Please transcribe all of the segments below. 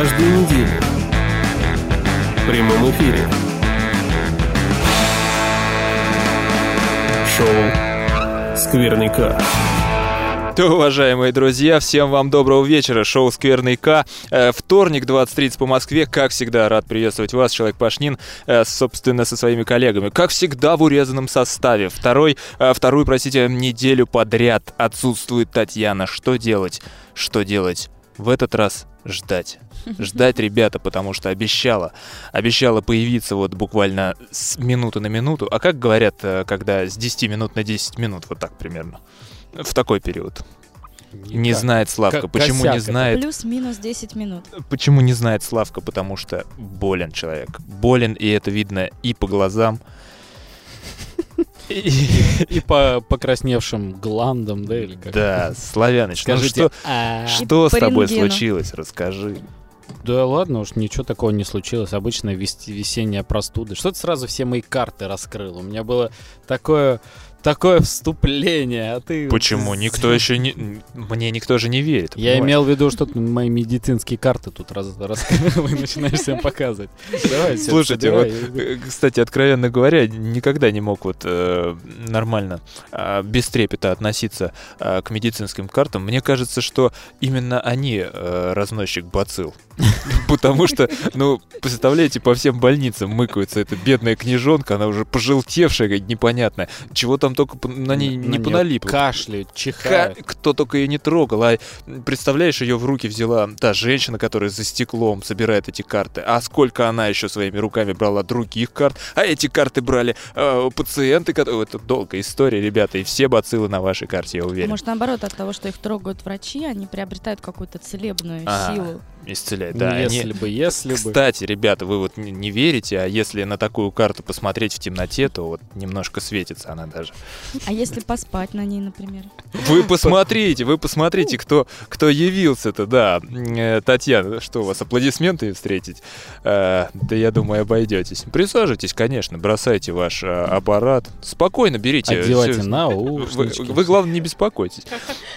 Каждую неделю. В прямом эфире. Шоу «Скверный К». То, уважаемые друзья, всем вам доброго вечера. Шоу «Скверный К». Э, вторник, 20.30 по Москве. Как всегда, рад приветствовать вас, Человек Пашнин, э, собственно, со своими коллегами. Как всегда, в урезанном составе. Второй, э, вторую, простите, неделю подряд отсутствует Татьяна. Что делать? Что делать? В этот раз ждать. Ждать, ребята, потому что обещала. Обещала появиться вот буквально с минуты на минуту. А как говорят, э, когда с 10 минут на 10 минут? Вот так примерно. В такой период. Не знает Славка. Ко- Почему косяк не знает? Плюс-минус 10 минут. Почему не знает Славка? Потому что болен человек. Болен, и это видно и по глазам. И- И по покрасневшим гландам, да, или как? Да, Славяныч, ну Скажите, что, «А». что с тобой рентгену. случилось? Расскажи. Да ладно уж, ничего такого не случилось. Обычная вес- весенняя простуда. Что ты сразу все мои карты раскрыл? У меня было такое, такое вступление, а ты... Почему? Никто еще не... Мне никто же не верит. Я понимаешь? имел в виду, что ты мои медицинские карты тут раз, раскрыл и начинаешь всем показывать. Давай, Слушайте, давай. Э, Кстати, откровенно говоря, никогда не мог вот э, нормально, э, без трепета относиться э, к медицинским картам. Мне кажется, что именно они э, разносчик бацилл. Потому что, ну, представляете, по всем больницам мыкаются эта бедная книжонка, она уже пожелтевшая, какая-то непонятная. Чего там только на ней не поналипло. Кашляют, Ка- чихают. кто только ее не трогал. А представляешь, ее в руки взяла та женщина, которая за стеклом собирает эти карты. А сколько она еще своими руками брала других карт. А эти карты брали э, пациенты, которые... Это долгая история, ребята. И все бациллы на вашей карте, я А уверен. может, наоборот, от того, что их трогают врачи, они приобретают какую-то целебную А, силу. Исцеляет, да. они- если бы, если бы. Кстати, ребята, вы вот не- не верите, а если на такую карту посмотреть в темноте, то вот немножко светится она даже. А если поспать на ней, например? Вы посмотрите, вы посмотрите, кто, кто явился-то, да. Э, Татьяна, что у вас, аплодисменты встретить? Э, да я думаю, обойдетесь. Присаживайтесь, конечно, бросайте ваш э, аппарат. Спокойно берите. Одевайте Всё- Вы, вы, главное, не беспокойтесь.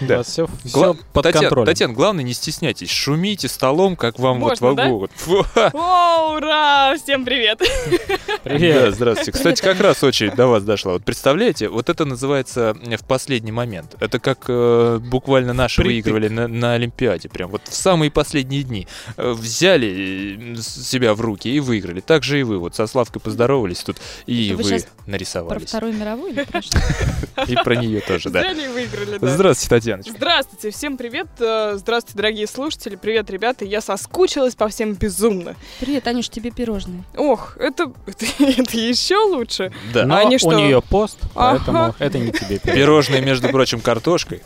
У Да. вас все, Гла- под Татьяна, контролем. Татьяна, главное, не стесняйтесь. Шумите столом, как вам Можно, вот да? могу. Ха. О, ура! Всем привет! Да, Привет. здравствуйте. Кстати, как раз очередь до вас дошла. Вот представляете, вот это называется э, в последний момент. Это как э, буквально наши Впритык. выигрывали на, на Олимпиаде. Прям вот в самые последние дни. Э, взяли э, себя в руки и выиграли. Так же и вы. Вот со Славкой поздоровались тут, и Это вы вы, щас Про нарисовались. Вторую мировую или про что? И про нее тоже, да. Взяли и выиграли, да. Здравствуйте, Татьяночка. Здравствуйте, всем привет. Здравствуйте, дорогие слушатели. Привет, ребята. Я соскучилась по всем безумно. Привет, Анюш, тебе пирожные. Ох, это, это, это еще лучше. Да. Но они у что? нее пост, поэтому Ага. это не тебе. Пирожные, между прочим, картошкой.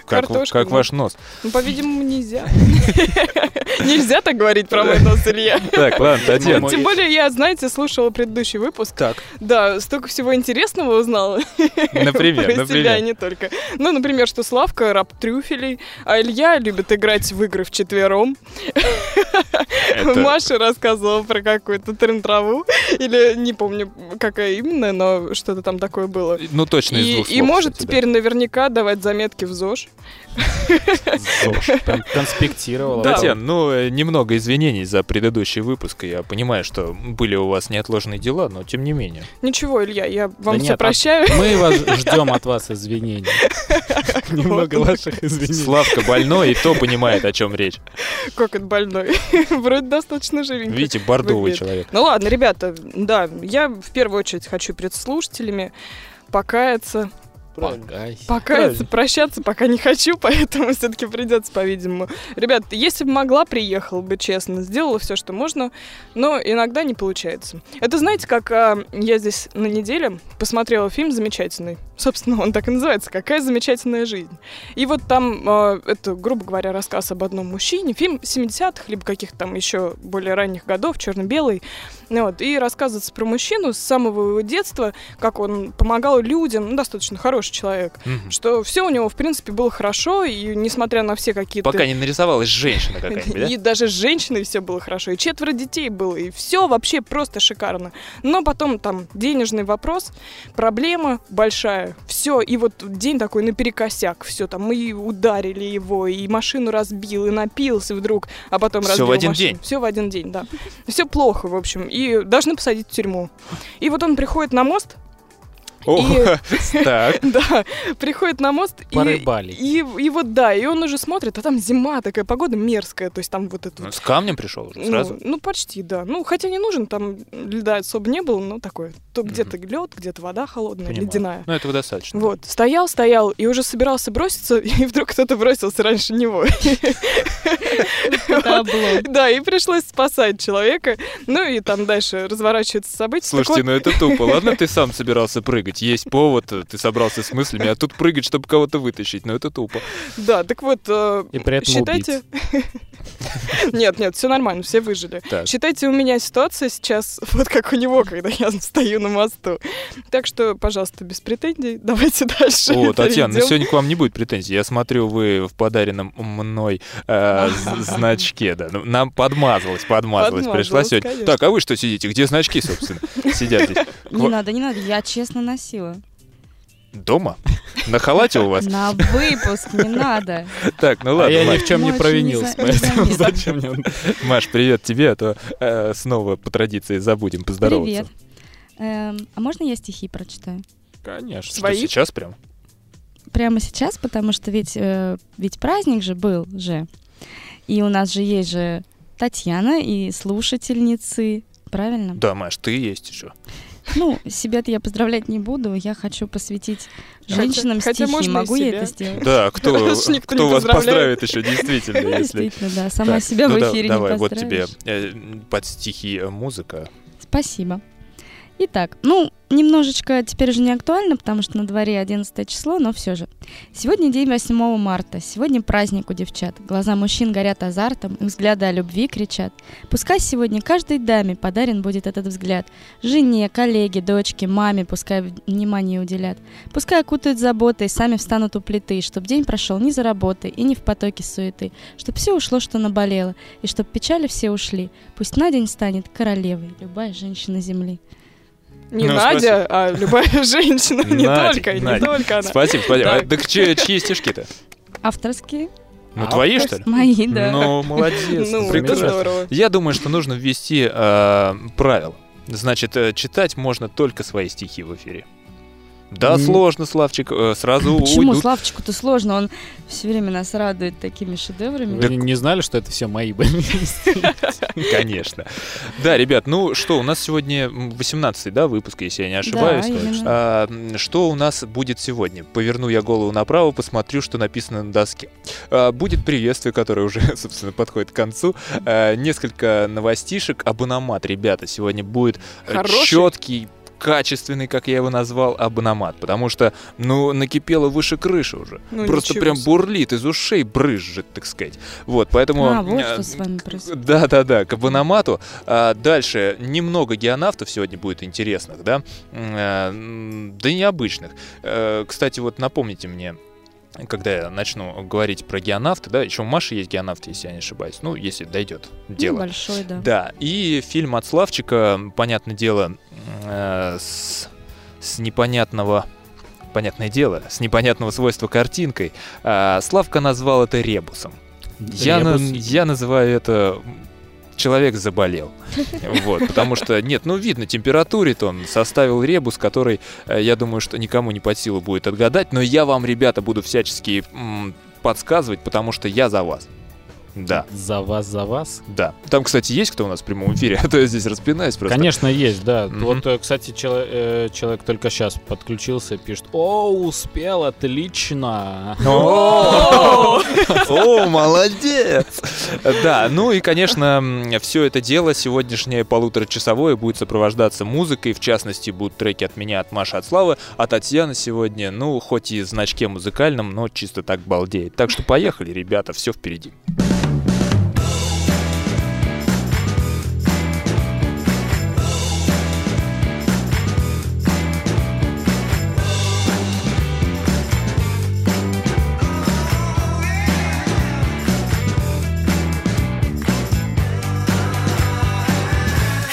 Как, Картошка, как ну. ваш нос. Ну, по-видимому, нельзя. Нельзя так говорить про мой нос, Илья. Так, ладно, Татьяна. Мой- Тем более, я, знаете, слушала предыдущий выпуск. Так, Да, столько всего интересного узнала. например, про себя, не только. Ну, например, что Славка раб трюфелей, а Илья любит играть в игры вчетвером. Это- Маша рассказывала про какую-то трын-траву, или не помню, какая именно, но что-то там такое было. Ну, точно из двух и слов, может кстати, да. теперь наверняка давать заметки в ЗОЖ. ЗОЖ. Конспектировала. Да. Татьяна, ну, немного извинений за предыдущий выпуск. Я понимаю, что были у вас неотложные дела, но тем не менее. Ничего, Илья, я вам Да все нет, а прощаю. Мы вас ждем от вас извинений. Немного ваших извинений. Славка больной, и то понимает, о чем речь. Как это больной. Вроде достаточно живенько. Видите, бордовый человек. Ну ладно, ребята, да, я в первую очередь хочу перед слушателями покаяться. Покайся. Покаяться, прощаться пока не хочу, поэтому все-таки придется, по-видимому. Ребят, если бы могла, приехала бы, честно, сделала все, что можно, но иногда не получается. Это знаете, как а, я здесь на неделе посмотрела фильм замечательный. Собственно, он так и называется «Какая замечательная жизнь». И вот там, а, это, грубо говоря, рассказ об одном мужчине. Фильм 70-х, либо каких-то там еще более ранних годов, черно-белый. Вот, и рассказывается про мужчину с самого его детства, как он помогал людям, ну, достаточно хороший человек. Мгм. Что все у него, в принципе, было хорошо, и несмотря на все какие-то... Пока не нарисовалась женщина какая-нибудь, да? И даже с женщиной все было хорошо, и четверо детей было, и все вообще просто шикарно. Но потом там денежный вопрос, проблема большая, все, и вот день такой наперекосяк, все там, и ударили его, и машину разбил, и напился вдруг, а потом разбил в один машину. день? Все в один день, да. Все плохо, в общем, и должны посадить в тюрьму. И вот он приходит на мост, О, так. да, приходит на мост и, Порыбалить. и, и вот да, и он уже смотрит, а там зима такая, погода мерзкая, то есть там вот это Ну, С камнем пришел уже ну, сразу. Ну, почти, да. Ну, хотя не нужен, там льда особо не было, но такое. То Мгм. где-то лед, где-то вода холодная, Понимаю. ледяная. Ну, этого достаточно. Вот, стоял, стоял, и уже собирался броситься, и вдруг кто-то бросился раньше него. Да, и пришлось спасать человека. Ну, и там дальше разворачиваются события. Так Слушайте, ну это тупо. Ладно, ты сам собирался прыгать. Есть повод, ты собрался с мыслями, а тут прыгать, чтобы кого-то вытащить. Ну это тупо. Да, так вот, э, И при этом считайте... Нет, нет, все нормально, все выжили. Считайте, у меня ситуация сейчас вот как у него, когда я стою на мосту. Так что, пожалуйста, без претензий, давайте дальше. О, Татьяна, ну сегодня к вам не будет претензий. Я смотрю, вы в подаренном мной э, значке, да. Ну, Нам подмазалась, подмазалась. Пришла сегодня. Так, а вы что сидите? Где значки, собственно? Сидят здесь. Не надо, не надо, я честно носила. Дома? На халате у вас? На выпуск не надо. Так, ну А ладно, я ни в чем не провинился, поэтому зачем мне... Маш, привет тебе, а то э, снова по традиции забудем поздороваться. Привет. Эм, а можно я стихи прочитаю? Конечно. Свои? сейчас прям? Прямо сейчас, потому что ведь, э, ведь праздник же был же. И у нас же есть же Татьяна и слушательницы. Правильно? Да, Маш, ты есть еще. Ну, себя-то я поздравлять не буду. Я хочу посвятить Хотя- женщинам хотя стихи. можно и Могу я это сделать? Да, кто, кто вас поздравит еще, действительно, если... Действительно, да. Сама Так, себя ну в да- эфире Давай, не вот тебе э, под стихи э, музыка. Спасибо. Итак, ну, немножечко теперь уже не актуально, потому что на дворе 11 число, но все же. Сегодня день 8 марта, сегодня праздник у девчат. Глаза мужчин горят азартом, их взгляды о любви кричат. Пускай сегодня каждой даме подарен будет этот взгляд. Жене, коллеге, дочке, маме пускай внимание уделят. Пускай окутают заботой, сами встанут у плиты, чтоб день прошел не за работой и не в потоке суеты, чтоб все ушло, что наболело, и чтоб печали все ушли. Пусть на день станет королевой любая женщина земли. Не Ну, Надя, спасибо. а любая женщина, не только, не только она. Спасибо, спасибо. А, Так чьи, чьи стишки-то? Авторские? Ну, А, твои, что ли? Мои, да. Ну, молодец. Ну, это здорово. Я думаю, что нужно ввести э, правило. Значит, читать можно только свои стихи в эфире. Да, М. сложно, Славчик, э, сразу Почему уйдут. Славчику-то сложно? Он все время нас радует такими шедеврами. Вы не- не знали, что это все мои были? Конечно. Да, ребят, ну что, у нас сегодня 18-й, да, выпуск, если я не ошибаюсь. Да. А, что у нас будет сегодня? Поверну я голову направо, посмотрю, что написано на доске. А, будет приветствие, которое уже, собственно, подходит к концу. А, несколько новостишек. Абономат, ребята, сегодня будет Хороший? четкий качественный, как я его назвал, абономат, потому что, ну, накипело выше крыши уже. Ну, Просто прям себе. бурлит, из ушей брызжет, так сказать. Вот, поэтому... А, вот э, что с вами происходит. да, да, да, к абономату. А, дальше немного геонавтов сегодня будет интересных, да, а, да необычных. Э, Кстати, вот напомните мне, когда я начну говорить про геонавты, да, еще у Маши есть геонавты, если я не ошибаюсь, ну, если дойдет дело. Большой, да. Да, и фильм от Славчика, понятное дело, э, с, с непонятного понятное дело, с непонятного свойства картинкой. А, Славка назвал это ребусом. Я, на- Ребус. я называю это человек заболел. Вот, потому что, нет, ну видно, температурит он, составил ребус, который, э, я думаю, что никому не под силу будет отгадать, но я вам, ребята, буду всячески м, подсказывать, потому что я за вас. Да, За вас, за вас. да. Там, кстати, есть кто у нас в прямом эфире, а то я здесь распинаюсь просто. Конечно, есть, да. Мгм. Вот, э, кстати, чело- э, человек только сейчас подключился, пишет, о, успел, отлично. О, молодец! Да, ну и, конечно, все это дело сегодняшнее полуторачасовое будет сопровождаться музыкой, в частности, будут треки от меня, от Маши, от Славы, а Татьяна сегодня, ну, хоть и в значке музыкальном, но чисто так балдеет. Так что поехали, ребята, все впереди.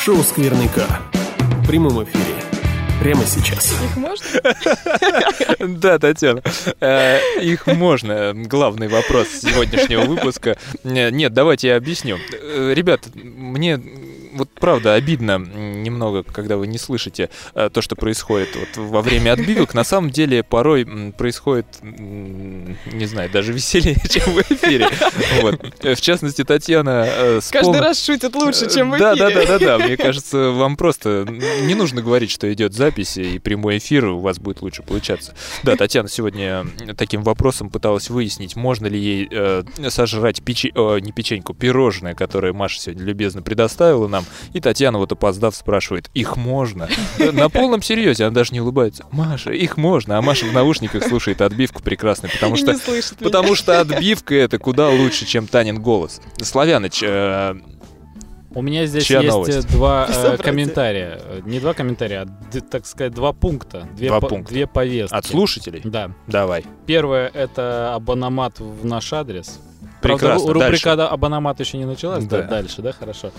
Шоу «Скверный К». В прямом эфире. Прямо сейчас. Их можно? Да, Татьяна, э, их можно. Главный вопрос сегодняшнего выпуска. Э, Нет, давайте я объясню. Э, Ребят, мне вот правда обидно немного, когда вы не слышите э, то, что происходит вот во время отбивок. На самом деле порой происходит, не знаю, даже веселее, чем в эфире. Вот. В частности, Татьяна э, Каждый раз шутит лучше, чем в да, эфире. да, да, да, да. Мне кажется, вам просто не нужно говорить, что идет запись и прямой эфир, у вас будет лучше получаться. Да, Татьяна сегодня таким вопросом пыталась выяснить, можно ли ей э, сожрать печи... э, не печеньку, пирожное, которое Маша сегодня любезно предоставила нам. И Татьяна, вот опоздав, спрашивает, их можно? На полном серьезе, она даже не улыбается. Маша, их можно. А Маша в наушниках слушает отбивку прекрасно, потому что. Потому что отбивка это куда лучше, чем Танин голос. Славяныч, э, У меня здесь Чья есть новость? два э, комментария. Не два комментария, а, д- так сказать, два пункта. Две, Два по- пункта. две повестки. от слушателей? Да. Давай. Первое — это абономат в наш адрес. Прекрасно. Правда, рубрика Дальше. «Да, абономат еще не началась, да. Да. дальше, да, хорошо.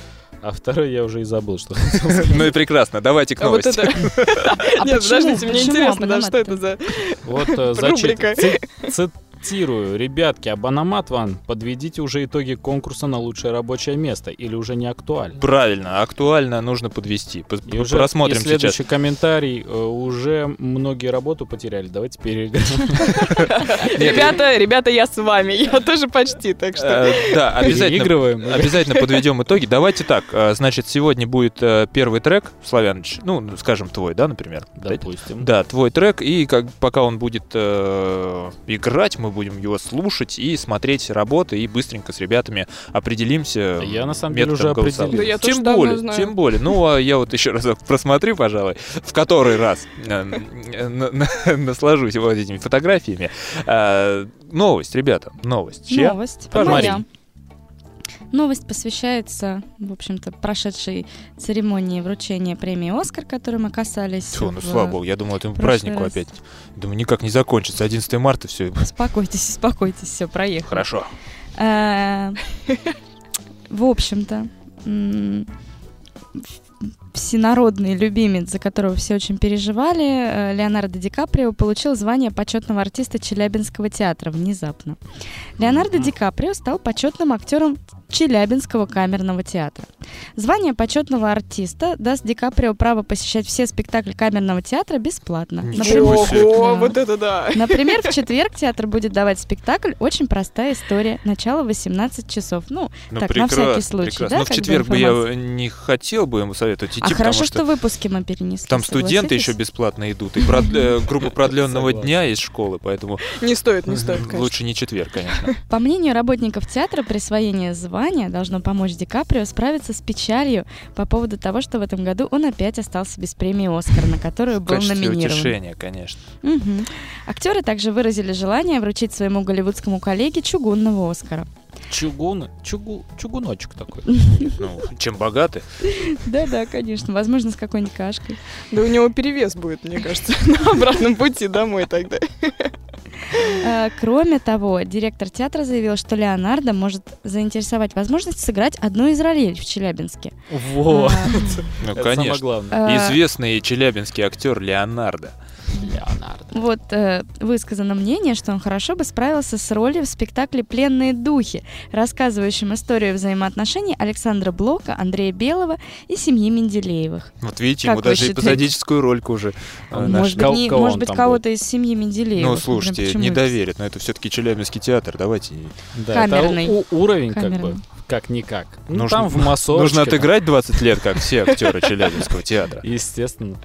А второе я уже и забыл, что хотел сказать. Ну и прекрасно. Давайте к А новости. А Нет, подождите, мне интересно, да, что это за... Вот э, ци- цитирую. Ребятки, абономат вам, подведите уже итоги конкурса на лучшее рабочее место или уже не актуально. Правильно, актуально нужно подвести. И уже Просмотрим и сейчас. следующий комментарий. э, Уже многие работу потеряли. Давайте переиграем. Ребята, ребята, я с вами. Я тоже почти, так что... Э, Да, обязательно. Обязательно подведем итоги. Давайте так. э, Значит, сегодня будет первый трек, Славяныч. Ну, скажем, твой, да, например? Допустим. Да, твой трек, и как, пока он будет э, играть, мы будем его слушать и смотреть работы, и быстренько с ребятами определимся. Я, на самом деле, уже определился. Да я тоже тем более, знаю. тем более. Ну, а я вот еще раз просмотрю, пожалуй, в который раз э, на- наслажусь вот этими фотографиями. Э, Новость, ребята, новость. Новость. Пожалуйста. Новость посвящается, в общем-то, прошедшей церемонии вручения премии «Оскар», которой мы касались. Тьфу, ну в- слава богу, я думал, прошлый празднику раз. опять. Думаю, никак не закончится. 11 марта, все. Успокойтесь, успокойтесь, все, проехали. Хорошо. Э, В общем-то, всенародный любимец, за которого все очень переживали, э, Леонардо Ди Каприо получил звание почетного артиста Челябинского театра внезапно. Леонардо Ди Каприо стал почетным актером Челябинского камерного театра. Звание почетного артиста даст Ди Каприо право посещать все спектакли камерного театра бесплатно. Ничего Например, себе. Да. вот это да. Например, в четверг театр будет давать спектакль «Очень простая история». Начало 18 часов. Ну, Ну, Так, на прекрасно, всякий случай, прекрасно. да, Но в как бы четверг бы я не хотел бы ему советовать идти, а хорошо, что... что выпуски мы перенесли. там студенты еще бесплатно идут, и прод- э, группа продленного дня из школы, поэтому Не стоит, не стоит, конечно. лучше не четверг, конечно. По мнению работников театра, присвоение звания должно помочь Ди Каприо справиться с печалью по поводу того, что в этом году он опять остался без премии «Оскар», на которую был номинирован. утешения, конечно. Мгм. Актеры также выразили желание вручить своему голливудскому коллеге чугунного «Оскара». Чугун, чугу, чугуночек такой. Ну, чем богаты. Да-да, конечно. Возможно, с какой-нибудь кашкой. Да у него перевес будет, мне кажется, на обратном пути домой тогда. Э, Кроме того, директор театра заявил, что Леонардо может заинтересовать возможность сыграть одну из ролей в Челябинске. Вот. А, Ну, конечно. э, Известный челябинский актер Леонардо. Леонардо. Вот э, высказано мнение, что он хорошо бы справился с ролью в спектакле «Пленные духи», рассказывающем историю взаимоотношений Александра Блока, Андрея Белого и семьи Менделеевых. Вот видите, Как ему даже считаете? эпизодическую рольку уже э, Может может быть, не- может быть кого-то из семьи Менделеевых. Ну, слушайте, не это? доверят, но это все-таки Челябинский театр, давайте. Да, это Камерный. у- уровень как бы, Камерный. Как-никак. Ну, Нужно- там в массовке. Нужно отыграть 20 лет, как все актеры Челябинского театра. Естественно.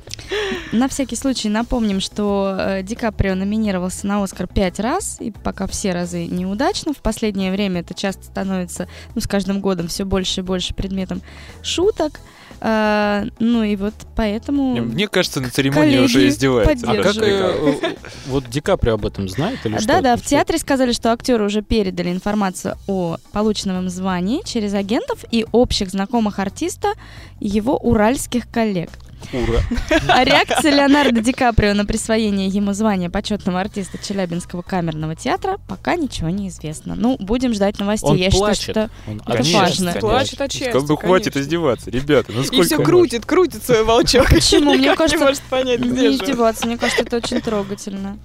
На всякий случай напомним, что э, Ди Каприо номинировался на Оскар пять раз, и пока все разы неудачно. В последнее время это часто становится, ну, с каждым годом все больше и больше предметом шуток. Э, ну и вот поэтому... Мне кажется, на церемонии уже издеваются. А как э, э, вот Ди Каприо об этом знает или что? Да-да, в театре сказали, что актеры уже передали информацию о полученном им звании через агентов и общих знакомых артиста его уральских коллег. Ура. А реакция Леонардо Ди Каприо на присвоение ему звания почетного артиста Челябинского камерного театра пока ничего не известно. Ну, будем ждать новостей. Он Я плачет. считаю, Он Это от важно. счастья Плачет от счастья, Как бы хватит конечно. издеваться, ребята, ну И все крутит, крутит свой волчок. Почему? Мне кажется, не может понять, что где не издеваться. Мне кажется, это очень трогательно.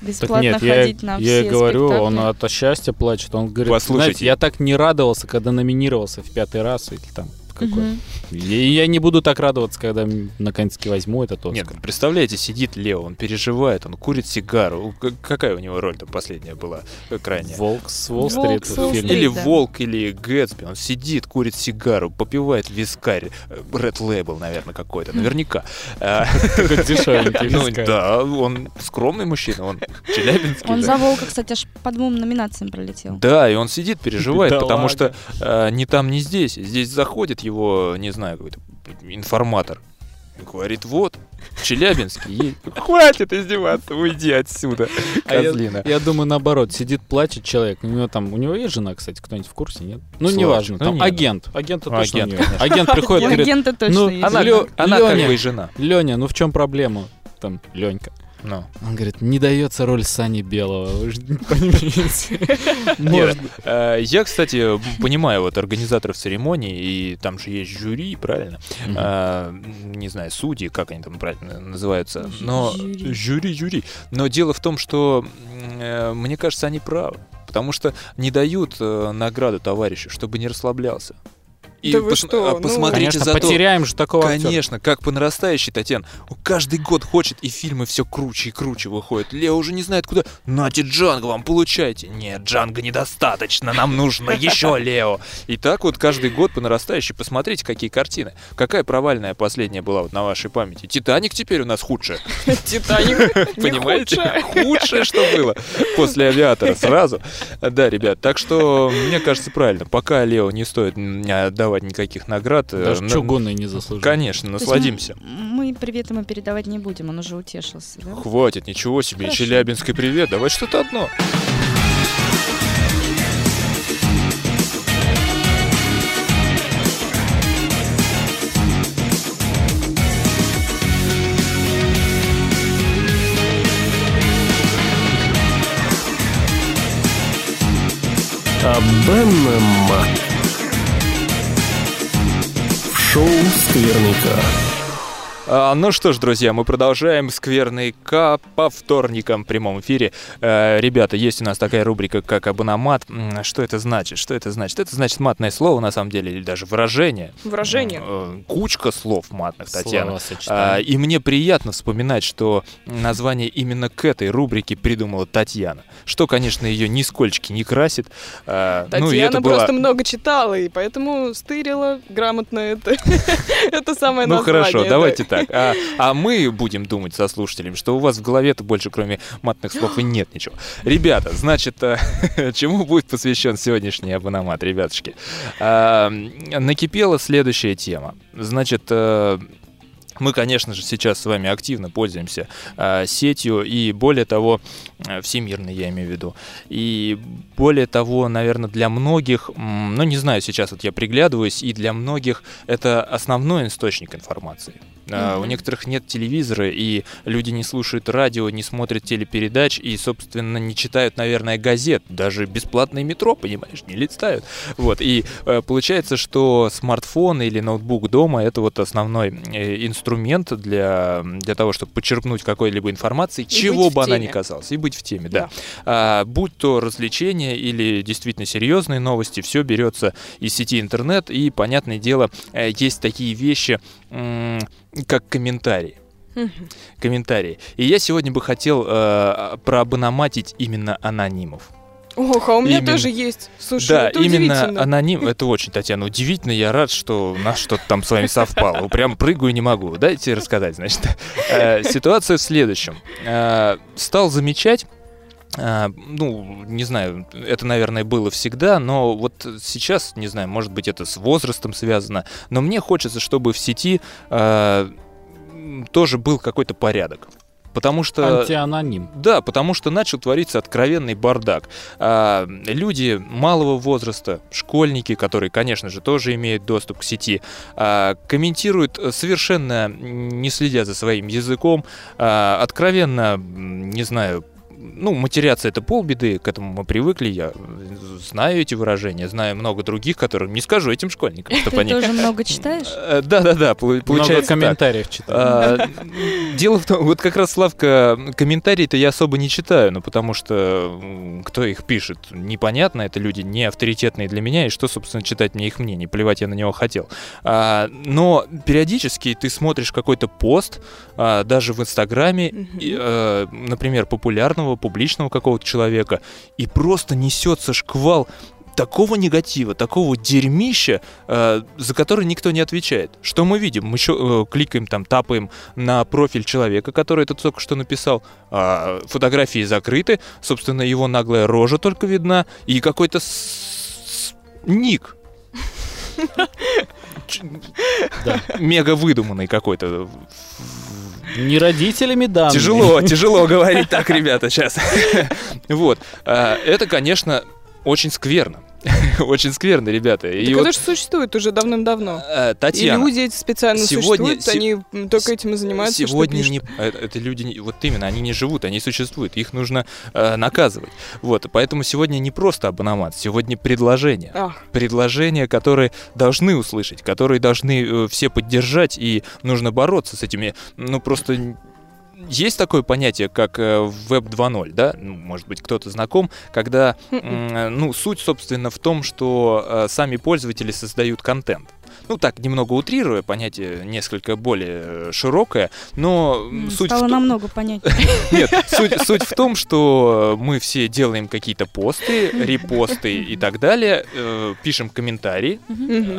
Так Бесплатно нет, я, ходить на я и все говорю, спектакли. он от счастья плачет. Он говорит, Послушайте. знаете, я так не радовался, когда номинировался в пятый раз или там какой. Мгм. И я не буду так радоваться, когда наконец-таки возьму этот Оскар. Нет, представляете, сидит Лео, он переживает, он курит сигару. Какая у него роль-то последняя была, э, крайняя? Волк с Уолл-стрит. Или да. Волк, или Гэтсби. Он сидит, курит сигару, попивает вискарь. э, Red Label, наверное, какой-то. Наверняка. Такой дешевенький Ну да, он скромный мужчина, он челябинский. Он за Волка, кстати, аж по двум номинациям пролетел. Да, и он сидит, переживает, потому что э, ни там, ни здесь. Здесь заходит его, не знаю, какой-то информатор. И говорит, вот, Челябинский. есть». Хватит издеваться, уйди отсюда, А я- козлина. Я думаю, наоборот, сидит, плачет человек. У него там, у него есть жена, кстати, кто-нибудь в курсе, нет? Ну, Слушай, неважно. ну Там нет. агент. Агента Ну, точно агент, у него. Агент приходит, говорит, агента точно ну, есть. Она, Лё- она как Лёня. бы и жена. Леня, ну в чем проблема? Там, Ленька. Ну. Он говорит, не дается роль Сани Белого. Вы же не поймете. Может, Э, Я, кстати, понимаю вот организаторов церемонии, и там же есть жюри, правильно? А, не знаю, судьи, как они там правильно называются. Но Жюри. жюри. Но дело в том, что э, мне кажется, они правы. Потому что не дают э, награду товарищу, чтобы не расслаблялся. И Да вы пос- что, а ну, посмотрите Конечно, за то, потеряем же такого актера. Конечно, как по нарастающей, Татьяна. Каждый год хочет, и фильмы все круче и круче выходят. Лео уже не знает куда. Нате Джанго вам, получайте. Нет, Джанго недостаточно, нам нужно еще Лео. И так вот каждый год по нарастающей. Посмотрите, какие картины. Какая провальная последняя была вот на вашей памяти? Титаник теперь у нас худшая. Титаник. Понимаете? худшее. Что было после авиатора сразу. Да, ребят, так что мне кажется правильно. Пока Лео не стоит м, отдавать никаких наград. э, Даже на- чугунный не заслужил. Конечно, насладимся. м- Мы привет ему передавать не будем, он уже утешился, да? Хватит, ничего себе, Хорошо. Челябинский привет, давай что-то одно. Абэнема. В шоу «Скверника». А, ну что ж, друзья, мы продолжаем «Скверный К» по вторникам в прямом эфире. Э, ребята, есть у нас такая рубрика, как «Абономат». Что это значит? Что это значит? Это значит матное слово, на самом деле, или даже выражение. Выражение. Э, Кучка слов матных, Татьяна. А, и мне приятно вспоминать, что название именно к этой рубрике придумала Татьяна. Что, конечно, ее нисколько не красит. Татьяна ну, и это было... просто много читала, и поэтому стырила грамотно это. Это самое Ну название. хорошо, да. давайте так. А, а мы будем думать со слушателями, что у вас в голове-то больше, кроме матных слов, и нет ничего. Ребята, значит, а, чему будет посвящен сегодняшний абономат, ребятушки? А, накипела следующая тема. Значит, а, мы, конечно же, сейчас с вами активно пользуемся а, сетью и, более того, а, всемирно я имею в виду. И более того, наверное, для многих, м, ну не знаю, сейчас вот я приглядываюсь, и для многих это основной источник информации. А, У некоторых нет телевизора, и люди не слушают радио, не смотрят телепередач, и, собственно, не читают, наверное, газет. Даже бесплатное метро, понимаешь, не листают. Вот, и э, получается, что смартфон или ноутбук дома — это вот основной э, инструмент для, для того, чтобы почерпнуть какой-либо информации, И чего бы она ни казалась, и быть в теме, да. Да. А, будь то развлечения или действительно серьезные новости, все берется из сети интернет, и, понятное дело, э, есть такие вещи, как комментарии. Мгм. Комментарии. И я сегодня бы хотел э, проабономатить именно анонимов. Ох, а у меня Именно. тоже есть. Слушай, да, это именно аноним. Это очень, Татьяна, удивительно. Я рад, что у нас что-то там с вами совпало. Прям прыгаю не могу. Дайте рассказать, значит. Э, Ситуация в следующем. Э, Стал замечать ну, не знаю, это, наверное, было всегда, но вот сейчас, не знаю, может быть, это с возрастом связано, но мне хочется, чтобы в сети а, м, тоже был какой-то порядок. Потому что... Антианоним. Да, потому что начал твориться откровенный бардак. А, люди малого возраста, школьники, которые, конечно же, тоже имеют доступ к сети, а, комментируют совершенно не следя за своим языком, а, откровенно, не знаю, ну, матеряться это полбеды, к этому мы привыкли, я знаю эти выражения, знаю много других, которые не скажу этим школьникам, чтобы Ты они... тоже много читаешь? Э, Да-да-да, полу- Много получается так. комментариев читаю. А, Дело в том, вот как раз, Славка, комментарии-то я особо не читаю, ну, потому что кто их пишет, непонятно, это люди не авторитетные для меня, и что, собственно, читать мне их мнение, плевать я на него хотел. А, Но периодически ты смотришь какой-то пост, а, даже в Инстаграме, э, например, популярного, публичного какого-то человека, и просто несется шквал такого негатива, такого дерьмища, э, за который никто не отвечает. Что мы видим? Мы еще кликаем там, тапаем на профиль человека, который это только что написал. а фотографии закрыты, собственно, его наглая рожа только видна, и какой-то ник. Мега выдуманный какой-то. Не родителями данные. Тяжело, тяжело говорить так, ребята, сейчас. Вот. А, Это, конечно, очень скверно. Очень скверно, ребята. И Так вот, это же существует уже давным-давно. э, И Татьяна, люди эти специально сегодня- существуют, се- они только этим и занимаются, Сегодня не, э, это люди, вот именно, они не живут, они существуют, их нужно э, наказывать. Вот, поэтому сегодня не просто абономат, сегодня предложение. Ах, Предложения, которые должны услышать, которые должны э, все поддержать, и нужно бороться с этими, ну просто... Есть такое понятие, как э, веб 2.0, да? Ну, может быть, кто-то знаком, когда, э, ну, суть, собственно, в том, что э, сами пользователи создают контент. Ну, так, немного утрируя, понятие несколько более э, широкое, но М, суть в Стало том- намного понятнее. нет, суть, суть в том, что мы все делаем какие-то посты, репосты и так далее, э, пишем комментарии,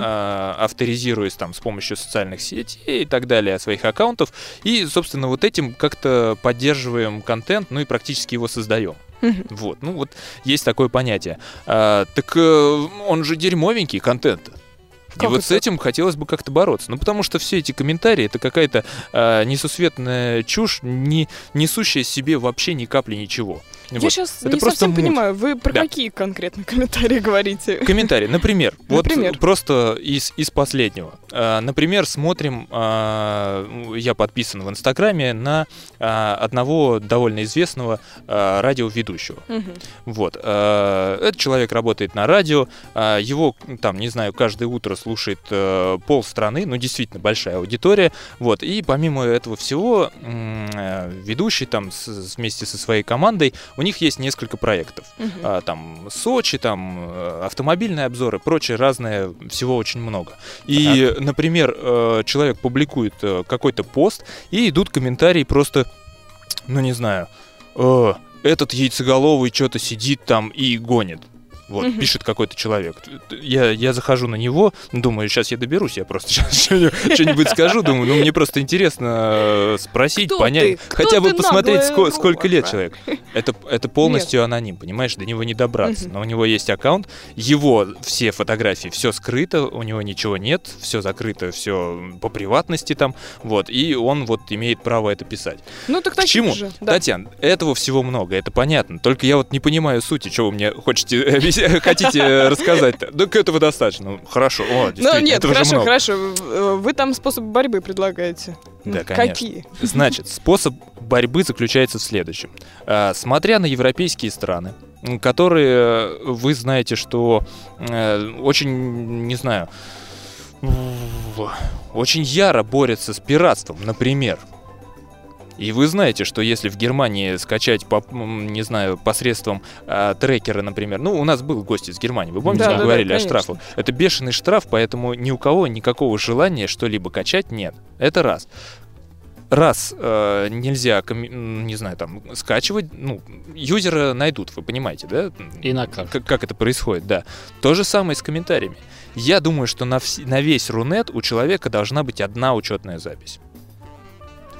а, авторизируясь там с помощью социальных сетей и так далее, своих аккаунтов, и, собственно, вот этим как-то поддерживаем контент, ну и практически его создаем. Вот, ну вот есть такое понятие. А, так э, он же дерьмовенький контент. И Как вот с это? этим хотелось бы как-то бороться. Ну, потому что все эти комментарии это какая-то а, несусветная чушь, не несущая себе вообще ни капли ничего. Я Вот. сейчас Это не просто совсем муть. понимаю, вы про Да. какие конкретно комментарии говорите? Комментарий, например, Например? вот просто из, из последнего. А, например, смотрим, а, я подписан в Инстаграме на а, одного довольно известного радиоведущего. Мгм. Вот. Этот человек работает на радио, его, там, не знаю, каждое утро слушает э, пол страны, ну, действительно большая аудитория, вот. И помимо этого всего, э, ведущий там с- вместе со своей командой, у них есть несколько проектов. Мгм. А, Там Сочи, там э, автомобильные обзоры, прочее разное, всего очень много. И, например, э, человек публикует э, какой-то пост, и идут комментарии просто, ну не знаю, «Э, этот яйцеголовый что-то сидит там и гонит. Вот, Мгм. пишет какой-то человек. Я, я захожу на него, думаю, сейчас я доберусь, я просто сейчас что-нибудь скажу, думаю, ну мне просто интересно э, спросить, Кто понять, ты? Кто хотя бы ты, посмотреть, ско- сколько лет человек. Это, это полностью аноним, понимаешь, до него не добраться. Мгм. Но у него есть аккаунт, его все фотографии, все скрыто, у него ничего нет, все закрыто, все по приватности там, вот, и он вот имеет право это писать. Ну так К чему? же. Да. Татьяна, этого всего много, это понятно. Только я вот не понимаю сути, что вы мне хотите, хотите э, рассказать-то. Так этого достаточно. Хорошо, о, Ну нет, хорошо, хорошо. Э, Вы там способы борьбы предлагаете. Да, конечно. Какие? Значит, способ борьбы заключается в следующем. А, Смотря на европейские страны, которые э, вы знаете, что э, очень, не знаю, очень яро борются с пиратством, например. И вы знаете, что если в Германии скачать, по, не знаю, посредством а, трекера, например, ну, у нас был гость из Германии, вы помните, Да, мы да, да, говорили о конечно. штрафах. Это бешеный штраф, поэтому ни у кого никакого желания что-либо качать нет. Это раз. Раз э, нельзя, не знаю, там, скачивать, ну, юзера найдут, вы понимаете, да? И накажут. Как, как это происходит, да. То же самое с комментариями. Я думаю, что на, вс- на весь Рунет у человека должна быть одна учетная запись.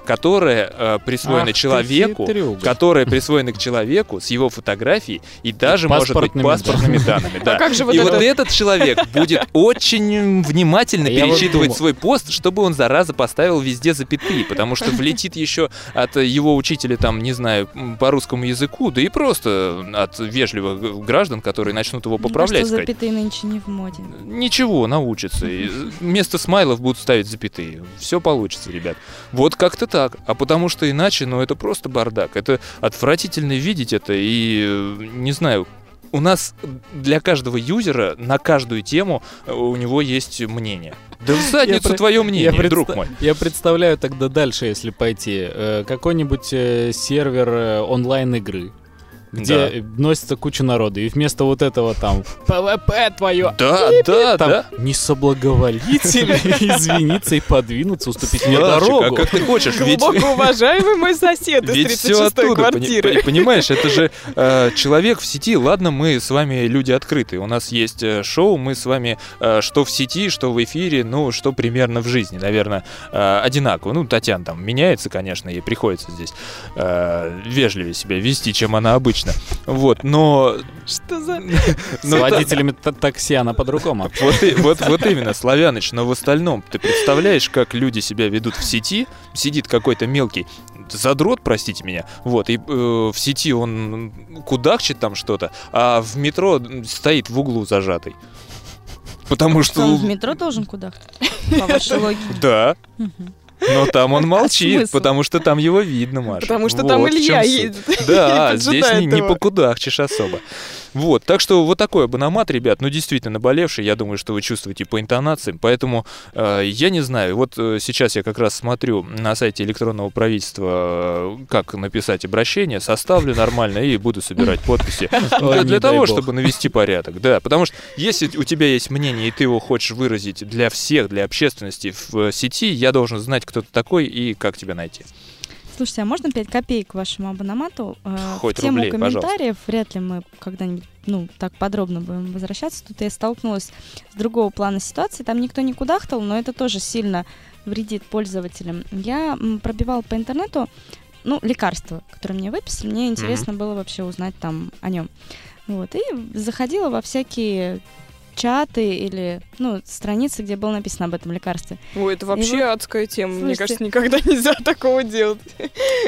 Которая э, присвоена Ах человеку, которая присвоена к человеку с его фотографией и даже, может быть, Паспортными данными. Да. А как же вот и это- вот этот человек будет очень внимательно Я вот перечитывать думал. свой пост, чтобы он, зараза, поставил везде запятые, потому что влетит еще от его учителя, там, не знаю, по русскому языку, да и просто от вежливых граждан, которые начнут его Мне поправлять, кажется, сказать, запятые нынче не в моде. Ничего, научится. И вместо смайлов будут ставить запятые. Все получится, ребят. Вот как-то так. А потому что иначе, ну, это просто бардак. Это отвратительно видеть это. И, э, не знаю, у нас для каждого юзера на каждую тему э, у него есть мнение. Да в задницу твое мнение, я, друг мой. я представляю тогда дальше, если пойти. Э, какой-нибудь сервер онлайн-игры, где Да. носится куча народа, и вместо вот этого там ПВП твое, Да, да, там да. не соблаговолите ли извиниться и подвинуться, уступить мне Славчик, дорогу. а как ты хочешь? Ведь... Глубоко уважаемый мой сосед из Ведь все 36-й оттуда, пони- квартиры. пони- понимаешь, это же э, человек в сети. Ладно, мы с вами люди открытые. У нас есть э, шоу, мы с вами э, что в сети, что в эфире, ну, что примерно в жизни, наверное, э, одинаково. Ну, Татьяна там меняется, конечно, ей приходится здесь э, вежливее себя вести, чем она обычно. Вот, но... Что за... С водителями та- такси она по-другому вот, именно, Славяныч, но в остальном, ты представляешь, как люди себя ведут в сети? Сидит какой-то мелкий задрот, простите меня, вот, и э, в сети он кудахчет там что-то, а в метро стоит в углу зажатый. Потому Что он в метро должен куда? По вашей логике. Да. Но там он молчит, смысл? потому что там его видно, Маша. Потому что там Вот чём Илья едет. Да, здесь не, не покудахчешь особо. Вот, так что вот такой абономат, ребят, ну действительно наболевший, я думаю, что вы чувствуете по интонациям, поэтому э, я не знаю, вот э, сейчас я как раз смотрю на сайте электронного правительства, э, как написать обращение, составлю нормально и буду собирать подписи для, того, чтобы навести порядок, да, потому что если у тебя есть мнение и ты его хочешь выразить для всех, для общественности в э, сети, я должен знать, кто ты такой и как тебя найти. Слушайте, а можно 5 копеек вашему абономату? Э, Хоть в тему рублей, пожалуйста. комментариев вряд ли мы когда-нибудь ну, так подробно будем возвращаться. Тут я столкнулась с другого плана ситуации. Там никто не кудахтал, но это тоже сильно вредит пользователям. Я м, пробивала по интернету ну, лекарства, которые мне выписали. Мне интересно было вообще узнать там о нем. Вот. И заходила во всякие чаты или, ну, страницы, где было написано об этом лекарстве. Ой, это вообще вот- адская тема. Мне Слушайте. кажется, никогда нельзя такого делать.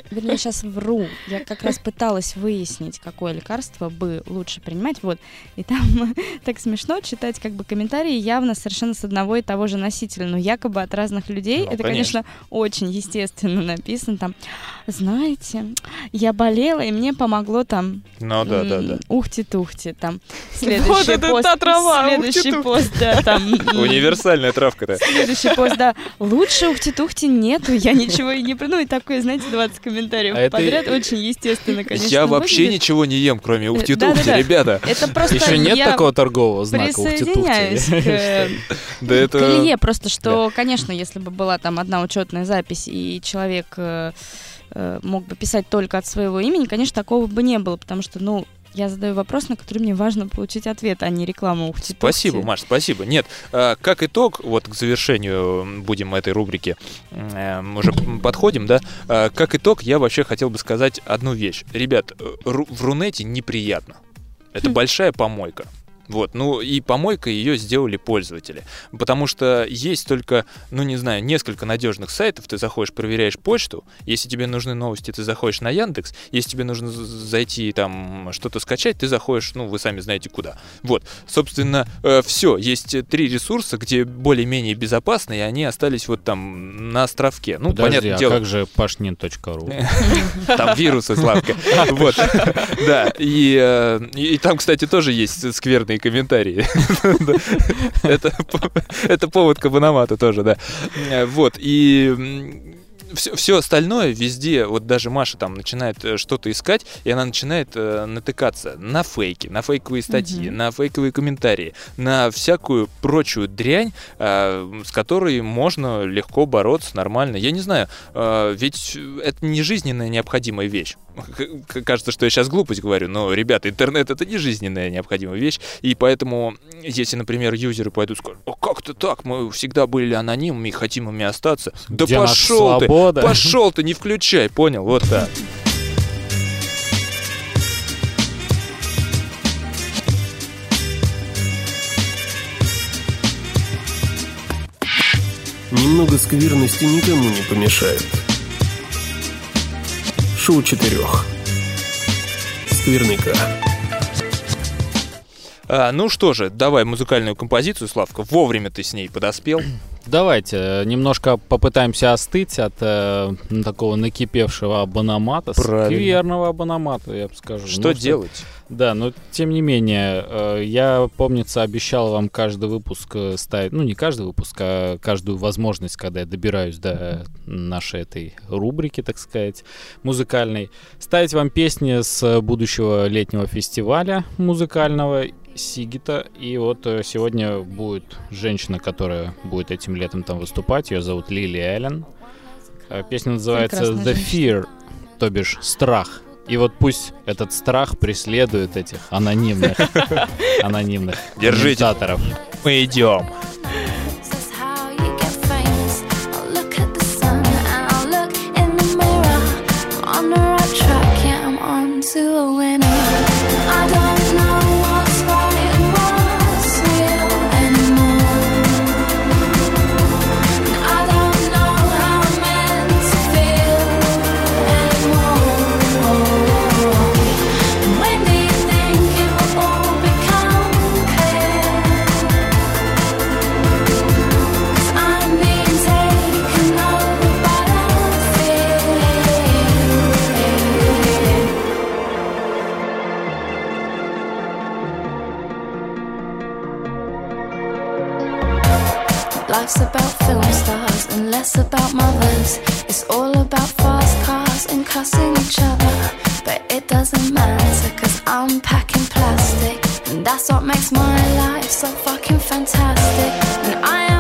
Вернее, сейчас вру. Я как раз пыталась выяснить, какое лекарство бы лучше принимать. Вот. И там так смешно читать как бы комментарии явно совершенно с одного и того же носителя, но якобы от разных людей. Ну, Это, конечно. конечно, очень естественно написано там. Знаете, я болела, и мне помогло там Ну да, да, да. ухти-тухти. Там следующий Вот это пост. та трава, Следующий пост, да, там. Универсальная травка-то. Следующий пост, да. Лучше ухти-тухти нету, я ничего и не... Ну и такое, знаете, 20 комментариев А это- подряд. Очень естественно, конечно. Я вообще выглядит. ничего не ем, кроме ухти-тухти, да-да-да. ребята. Это просто Еще нет я такого торгового знака ухти-тухти. э, Да это... Илье, просто что, конечно, если бы была там одна учетная запись, и человек э, э, мог бы писать только от своего имени, конечно, такого бы не было, потому что, ну, я задаю вопрос, на который мне важно получить ответ, а не рекламу ухти Спасибо, Маш, спасибо. Нет, а, как итог, вот к завершению будем этой рубрики, м, уже подходим, да, А, как итог, я вообще хотел бы сказать одну вещь. Ребят, э, в Рунете неприятно. Это Хм. большая помойка. Вот, ну и помойка ее сделали пользователи. Потому что есть только, ну не знаю, несколько надежных сайтов. Ты заходишь, проверяешь почту. Если тебе нужны новости, ты заходишь на Яндекс. Если тебе нужно зайти там что-то скачать, ты заходишь, ну вы сами знаете куда. Вот, собственно, все. Есть э, три ресурса, где более-менее безопасно, и они остались вот там на островке. Ну, Подожди, понятное а дело. как же пашнин.ру? Там вирусы, Славка. Вот. Да. Э, и там, кстати, тоже есть скверные комментарии. Это по- это повод к абономату тоже, да. Вот. И все, все остальное везде, вот даже Маша там начинает э, что-то искать, и она начинает э, натыкаться на фейки, на фейковые статьи, Мгм. на фейковые комментарии, на всякую прочую дрянь, э, с которой можно легко бороться нормально. Я не знаю, э, ведь это не жизненно необходимая вещь. Кажется, что я сейчас глупость говорю, но, ребята, интернет это не жизненная необходимая вещь, и поэтому, если, например, юзеры пойдут и скажут, «О, как то так, мы всегда были анонимами и хотим ими остаться. Да Где пошел ты, свобода?» пошел ты, не включай, понял, вот так. Немного скверности никому не помешает. Шоу четырех. Скверника. А, ну что же, давай музыкальную композицию, Славка, вовремя ты с ней подоспел. Давайте э, немножко попытаемся остыть от э, такого накипевшего абономата, Правильно. скверного абономата, я бы скажу. Что Ну, делать? Да, но тем не менее, э, я, помнится, обещал вам каждый выпуск э, ставить, ну не каждый выпуск, а каждую возможность, когда я добираюсь до нашей этой рубрики, так сказать, музыкальной, ставить вам песни с будущего летнего фестиваля музыкального Сигита. И вот э, сегодня будет женщина, которая будет этим летом там выступать. Ее зовут Лили Эллен. Э, Песня называется Прекрасная The женщина. Fear, то бишь страх. И вот пусть этот страх преследует этих анонимных, анонимных Держите. Мы идем. That's how you Life's about film stars and less about mothers. It's all about fast cars and cussing each other. But it doesn't matter cause I'm packing plastic. And that's what makes my life so fucking fantastic. And I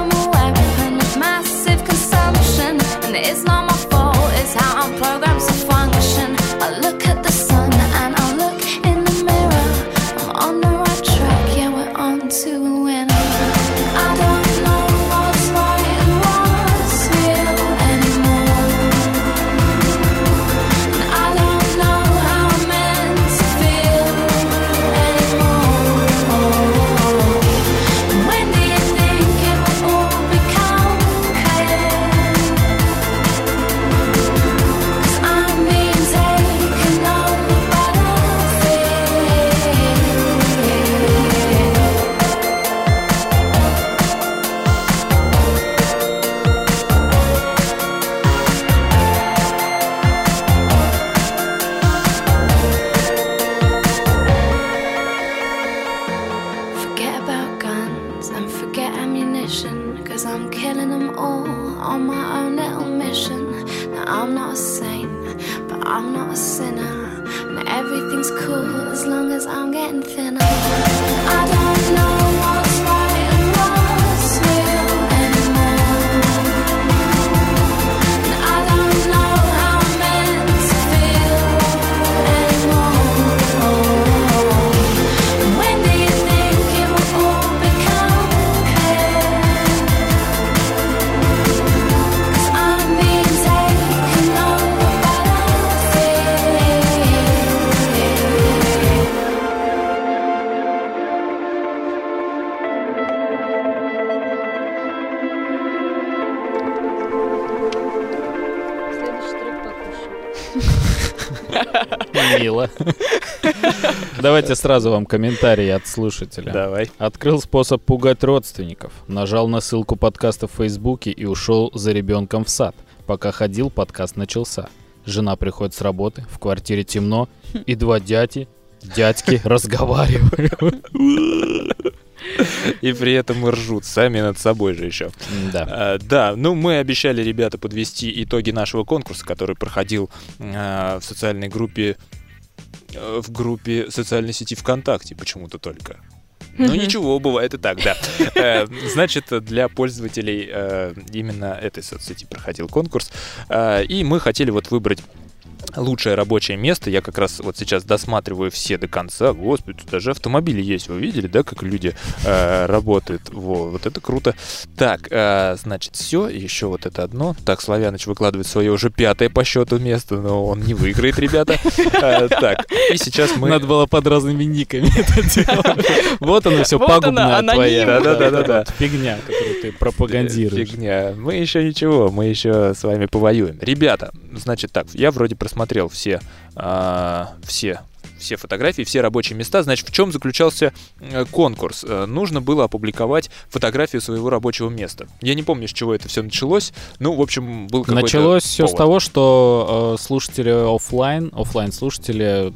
Давайте сразу вам комментарии от слушателя. Давай. Открыл способ пугать родственников. Нажал на ссылку подкаста в Фейсбуке и ушел за ребенком в сад. Пока ходил, подкаст начался. Жена приходит с работы, в квартире темно, и два дяди, дядьки разговаривают. И при этом ржут сами над собой же еще. Да. А, Да, ну мы обещали, ребята, подвести итоги нашего конкурса, который проходил а, в социальной группе, в группе социальной сети ВКонтакте почему-то только. Ну ничего, бывает и так, да. Э, Значит, для пользователей э, именно этой соцсети проходил конкурс. Э, И мы хотели вот выбрать лучшее рабочее место. Я как раз вот сейчас досматриваю все до конца. Господи, тут даже автомобили есть. Вы видели, да, как люди э, работают? Во, вот это круто. Так, э, значит, все. Еще вот это одно. Так, Славяныч выкладывает свое уже пятое по счету место, но он не выиграет, ребята. Э, Так, и сейчас мы... Надо было под разными никами это делать. Вот она все аноним. твоя. Вот Фигня, которую ты пропагандируешь. Фигня. Мы еще ничего, мы еще с вами повоюем. Ребята, значит так, я вроде просмотрел все, а, все все фотографии, все рабочие места. Значит, в чем заключался э, конкурс? Э, Нужно было опубликовать фотографию своего рабочего места. Я не помню, с чего это все началось. Ну, в общем, был какой-то Началось все с повод. того, что э, слушатели оффлайн, оффлайн слушатели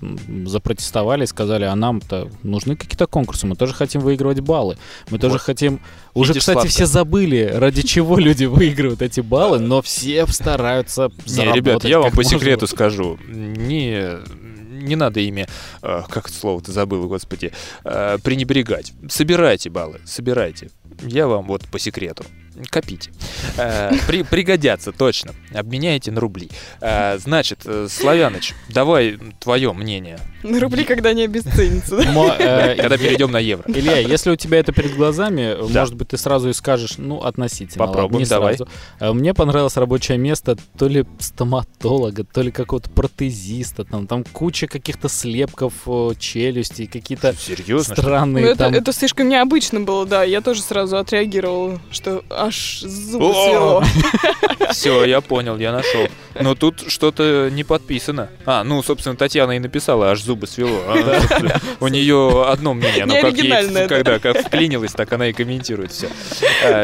запротестовали и сказали, а нам-то нужны какие-то конкурсы, мы тоже хотим выигрывать баллы, мы тоже Вот. хотим... Уже, Видишь, кстати, Славка? все забыли, ради чего люди выигрывают эти баллы, но все стараются Не, заработать ребят, я вам по секрету скажу. Не, не надо ими, э, как слово-то забыл, господи, э, пренебрегать. Собирайте баллы, собирайте. Я вам вот по секрету. Копите. Э, при- пригодятся, точно. Обменяйте на рубли. Э, значит, э, Славяныч, давай твое мнение, На рубли, когда они обесценятся. да? Мо- э, когда перейдем на евро. Илья, если у тебя это перед глазами, Да. может быть, ты сразу и скажешь, ну, относительно. Попробуем, не давай. сразу. А Мне понравилось рабочее место то ли стоматолога, то ли какого-то протезиста, там, там куча каких-то слепков челюстей, какие-то Серьезно? ли? Ну, странные это, там... это слишком необычно было, да. Я тоже сразу отреагировала, что аж зубы свело. Все, я понял, я нашел. Но тут что-то не подписано. А, ну, собственно, Татьяна и написала, аж зубы свело. А, У нее одно мнение. Ну, Не как ей, когда как вклинилась, так она и комментирует все.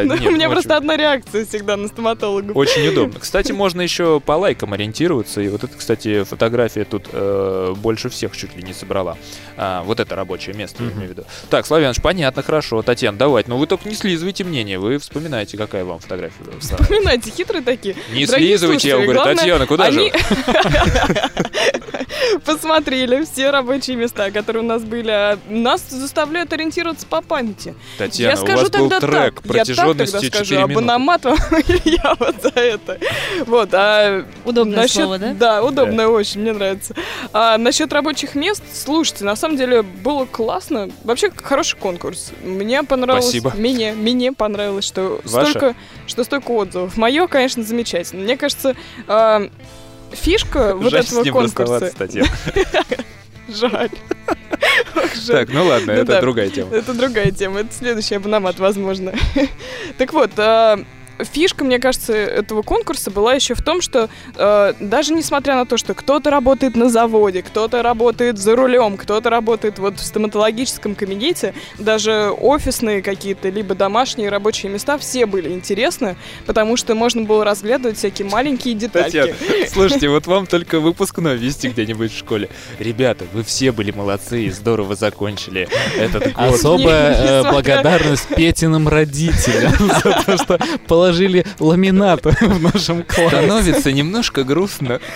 Ну, У меня просто одна реакция всегда на стоматологов. Очень удобно. Кстати, можно еще по лайкам ориентироваться. И вот это, кстати, фотография тут э, больше всех чуть ли не собрала. А, вот это рабочее место, я имею в виду. Так, Славяныч, понятно, хорошо. Татьяна, давайте. Но вы только не слизывайте мнение. Вы вспоминаете, какая вам фотография. была. Вспоминайте, хитрые такие. Не Дорогие слизывайте, я говорю, главное, Татьяна, куда же? Они вы? посмотрели все рабочие места, которые у нас были. Нас заставляют ориентироваться по памяти. Татьяна, я у скажу вас был тогда трек так. Я так тогда протяженностью скажу. 4 минуты. Абономат вам я вот за это. Вот, а Удобное насчет, слово, да? Да, удобное очень, мне нравится. А насчет рабочих мест, слушайте, на самом деле было классно. Вообще хороший конкурс. Мне понравилось. Спасибо. Мне, мне понравилось, что Столько, что столько отзывов. Мое, конечно, замечательно. Мне кажется, а, фишка вот Жаль этого конкурса. Жаль. Так, ну ладно, Ну это другая тема. Это другая тема, это следующий абономат, возможно. Так вот, а, фишка, мне кажется, этого конкурса была еще в том, что э, даже несмотря на то, что кто-то работает на заводе, кто-то работает за рулем, кто-то работает вот в стоматологическом кабинете, даже офисные какие-то, либо домашние рабочие места, все были интересны, потому что можно было разглядывать всякие маленькие детальки. Татьяна, слушайте, вот вам только выпускной вести где-нибудь в школе. Ребята, вы все были молодцы и здорово закончили этот год. Особая э, благодарность Петиным родителям за то, что положили ламинат в нашем классе. Становится немножко грустно.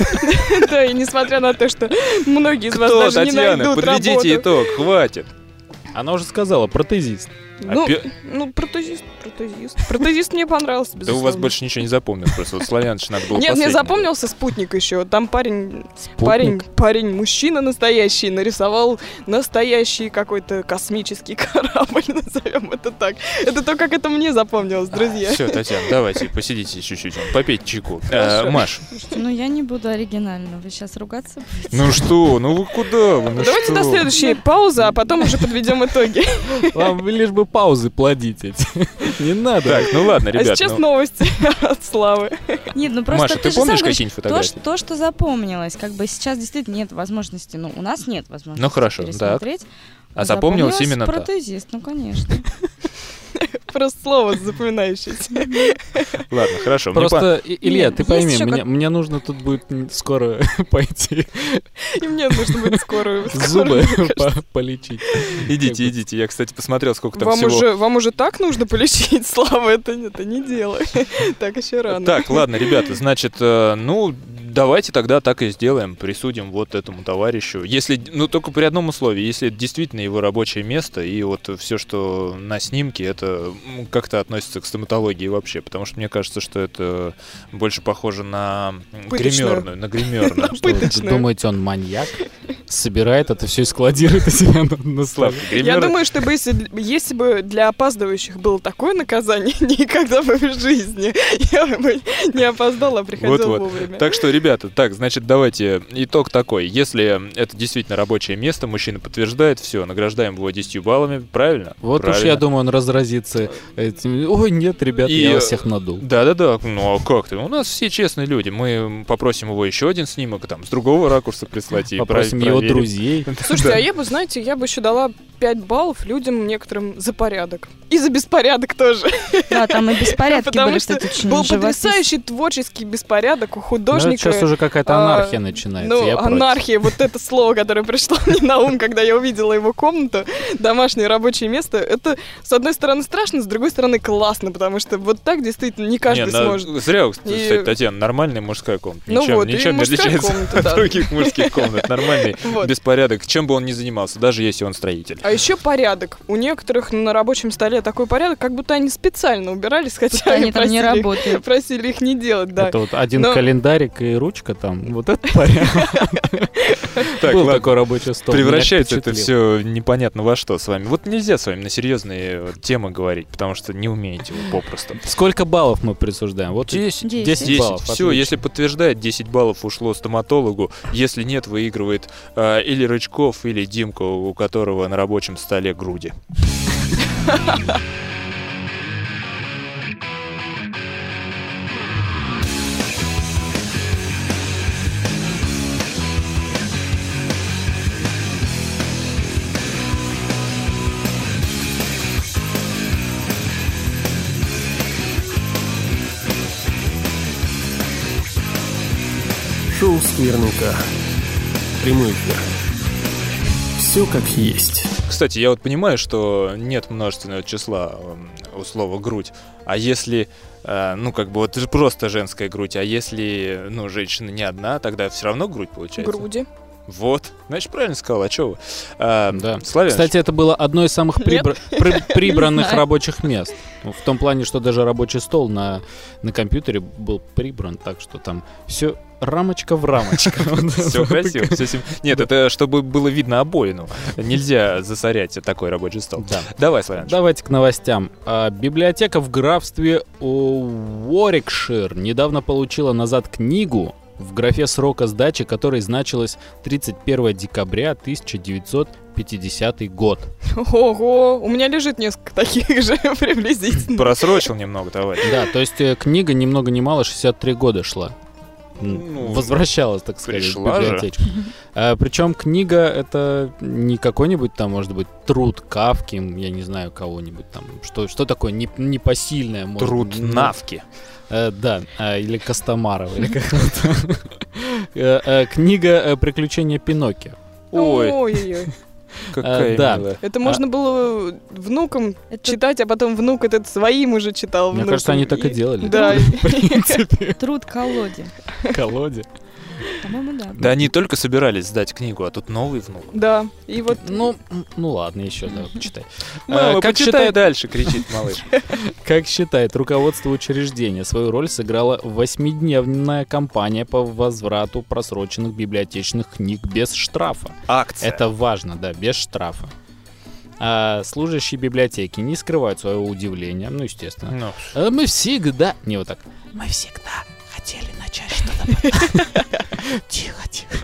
Да, и несмотря на то, что многие из вас даже не Татьяна, найдут подведите работу. итог, хватит. Она уже сказала, протезист. Ну, Опя- ну, протезист, протезист. Протезист мне понравился, Да безусловно. у вас больше ничего не запомнилось, просто вот славяныч надо было Нет, мне запомнился спутник еще. Там парень, парень, парень, мужчина настоящий, нарисовал настоящий какой-то космический корабль, назовем это так. Это то, как это мне запомнилось, друзья. Все, Татьяна, давайте, посидите чуть-чуть, попейте чайку. Э. Маш, Ну, я не буду оригинально. Вы сейчас ругаться будете? ну что, ну вы куда вы, ну Давайте до следующей паузы, а потом уже подведем итоги. Вам лишь бы паузы плодить эти. Не надо. Так, ну ладно, А ребят, сейчас ну, новости от Славы. Нет, ну просто Маша, ты же помнишь какие-нибудь то, фотографии? что, то, что запомнилось, как бы сейчас действительно нет возможности, ну, у нас нет возможности Ну, хорошо, так. пересмотреть. А запомнилось именно протезист, ну, конечно. Просто слово запоминающееся. Ладно, хорошо. Просто, Илья, ты пойми, мне, нужно тут будет скоро пойти И мне нужно будет скорую. зубы полечить. по- Идите, идите. Я, кстати, посмотрел, сколько там всего. вам уже так нужно полечить, Слава, это, это не дело. Так еще рано. Так, ладно, ребята, значит, э, ну, давайте тогда так и сделаем, присудим вот этому товарищу. Если, ну только при одном условии, если это действительно его рабочее место, и вот все, что на снимке, это м, как-то относится к стоматологии вообще, потому что мне кажется, что это больше похоже на Пыточную. гримерную, на гримерную. Думаете, он маньяк? Собирает это все и складирует у себя на, на. Славка, Я думаю, что бы если, если бы для опаздывающих было такое наказание, никогда бы в жизни я бы не опоздала, а приходила Вот-вот. вовремя. Так что, ребята, так, значит, давайте итог такой. Если это действительно рабочее место, мужчина подтверждает, все, награждаем его 10 баллами, правильно? Вот уж Правильно. я думаю, он разразится этим. Ой, нет, ребят, И, я вас всех надул. Да-да-да, ну а как ты? У нас все честные люди. Мы попросим его еще один снимок, там, с другого ракурса прислать и Попросим про- его друзей. Слушайте, Да. а я бы, знаете, я бы еще дала 5 баллов людям некоторым за порядок. И за беспорядок тоже. Да, там и беспорядки Потому были, что кстати, очень Был потрясающий творческий беспорядок у Ну, художника. сейчас уже какая-то а, анархия начинается. Ну, я против. анархия, вот это слово, которое пришло мне на ум, когда я увидела его комнату, домашнее рабочее место, это, с одной стороны, страшно, с другой стороны, классно, потому что вот так действительно не каждый Не, на- сможет. Зря, кстати, И- Татьяна, нормальная мужская комната. Ну Ничем, вот, ничем не отличается комната, от да. других мужских комнат. Нормальный Вот. беспорядок, чем бы он ни занимался, даже если он строитель. А еще порядок. У некоторых на рабочем столе такой порядок, как будто они специально убирались, хотя они там не просили, работают. просили их не делать, да. Это вот один Но- календарик и ручка там. Вот это порядок. Так, Был ладно. такой рабочий стол. Превращается это все непонятно во что с вами. Вот нельзя с вами на серьезные темы говорить, потому что не умеете вы попросту. Сколько баллов мы присуждаем? Вот 10. Десять. 10 10. баллов. Все, если подтверждает, 10 баллов ушло стоматологу. Если нет, выигрывает а, или Рычков, или Димка, у которого на рабочем столе груди. «Скверника». Прямой эфир. Все как есть. Кстати, я вот понимаю, что нет множественного числа эм, у слова грудь. А если, э, ну, как бы вот просто женская грудь, а если, ну, женщина не одна, тогда все равно грудь получается. Груди. Вот. Значит, правильно сказал, а что вы? А, Да. Славяныч, Кстати, это было одно из самых прибра- при- прибранных рабочих мест. Ну, В том плане, что даже рабочий стол на, на компьютере был прибран, так что там все рамочка в рамочку. Все красиво. Нет, это чтобы было видно обоину. Нельзя засорять такой рабочий стол. Да. Давай, Славяныч. Давайте к новостям. А, библиотека в графстве Уорикшир недавно получила назад книгу в графе срока сдачи, которой значилась 31 декабря 1950 год. Ого, у меня лежит несколько таких же приблизительно. Просрочил немного, товарищ. Да, то есть э, книга ни много ни мало 63 года шла. Ну, Возвращалась, так сказать, в пришла же. библиотечку. причем книга это не какой-нибудь там, может быть, труд Кавки, я не знаю, кого-нибудь там. Что, что такое не- непосильное? может Труд быть, ну, навки. Э, да, а, или Костомарова, или как-то. Э, э, Книга э, «Приключения Пиноккио». Ой, Ой-ой-ой. какая да. милая. Это можно было внукам Это читать, а потом внук этот своим уже читал. Мне внукам. кажется, они так и делали. Да. Труд колоде. колоде. По-моему, да. Да они только собирались сдать книгу, а тут новый внук. Да. И вот Ну, ну ладно, еще давай почитай. Мама, Э, как почитай считает- дальше, кричит малыш. Как считает руководство учреждения, свою роль сыграла восьмидневная кампания по возврату просроченных библиотечных книг без штрафа. Акция. Это важно, да, без штрафа. А служащие библиотеки не скрывают своего удивления, ну, естественно. Ну, А Мы всегда... Не вот так. Мы всегда хотели начать что-то... Тихо, тихо.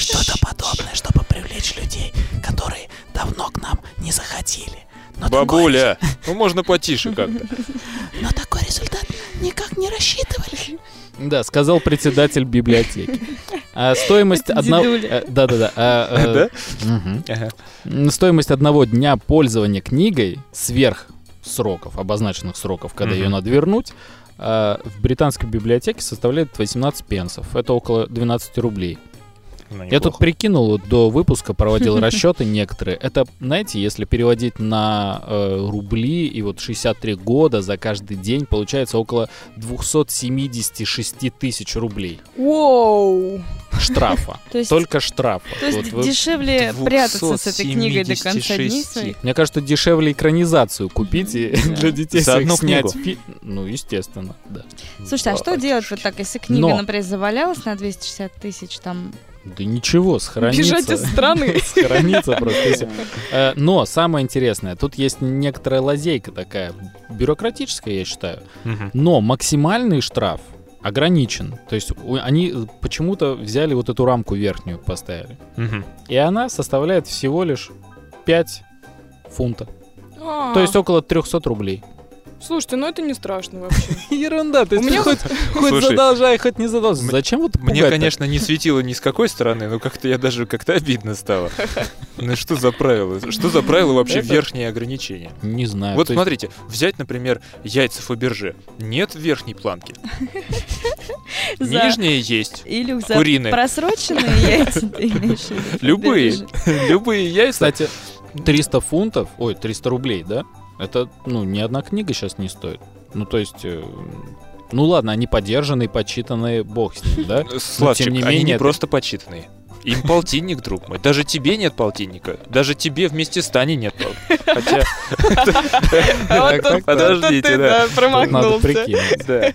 Что-то подобное, чтобы привлечь людей, которые давно к нам не заходили. Но Бабуля, ну можно потише как-то. но такой результат никак не рассчитывали. Да, сказал председатель библиотеки. А стоимость одного... э, Да-да-да. а. Ага. М, Стоимость одного дня пользования книгой сверх сроков, обозначенных сроков, когда ее надо вернуть, а, в британской библиотеке составляет 18 пенсов. Это около 12 рублей. Ну, Я тут неплохо. прикинул, вот до выпуска проводил расчеты некоторые. Это, знаете, если переводить на э, рубли и вот 63 года за каждый день, получается около 276 тысяч рублей Воу! штрафа. То есть, Только штрафа. то есть Вот вы- дешевле прятаться с этой книгой до конца дней 276. своих. Мне кажется, дешевле экранизацию купить и для детей За одну снять Ну, естественно, да. Слушайте, а что делать вот так, если книга, Но. например, завалялась на 260 тысяч, там... Да ничего, сохранится. Бежать из страны. Сохранится просто. Э, Но самое интересное, тут есть некоторая лазейка такая, бюрократическая, я считаю. Но максимальный штраф ограничен. То есть они почему-то взяли вот эту рамку верхнюю, поставили. И она составляет всего лишь 5 фунтов. А, То есть около 300 рублей. Слушайте, ну это не страшно вообще. Ерунда, ты У меня хоть, задолжай, хоть не задолжай. Зачем вот Мне, конечно, не светило ни с какой стороны, но как-то я даже как-то обидно стало. Ну что за правила? Что за правила вообще верхние ограничения? Не знаю. Вот то есть- смотрите, взять, например, яйца Фаберже. Нет верхней планки. За... Нижняя есть. За Куриные. просроченные яйца? Любые. Любые яйца. Кстати, 300 фунтов, ой, 300 рублей, да? Это, ну, ни одна книга сейчас не стоит. Ну, то есть, э, ну ладно, они подержанные, почитанные, бог с ним, да? Славчик, тем не они не это- просто почитанные. Им полтинник, друг мой. Даже тебе нет полтинника. Даже тебе вместе с Таней нет полтинника. Хотя, А подождите, да. надо промахнулся. прикинуть.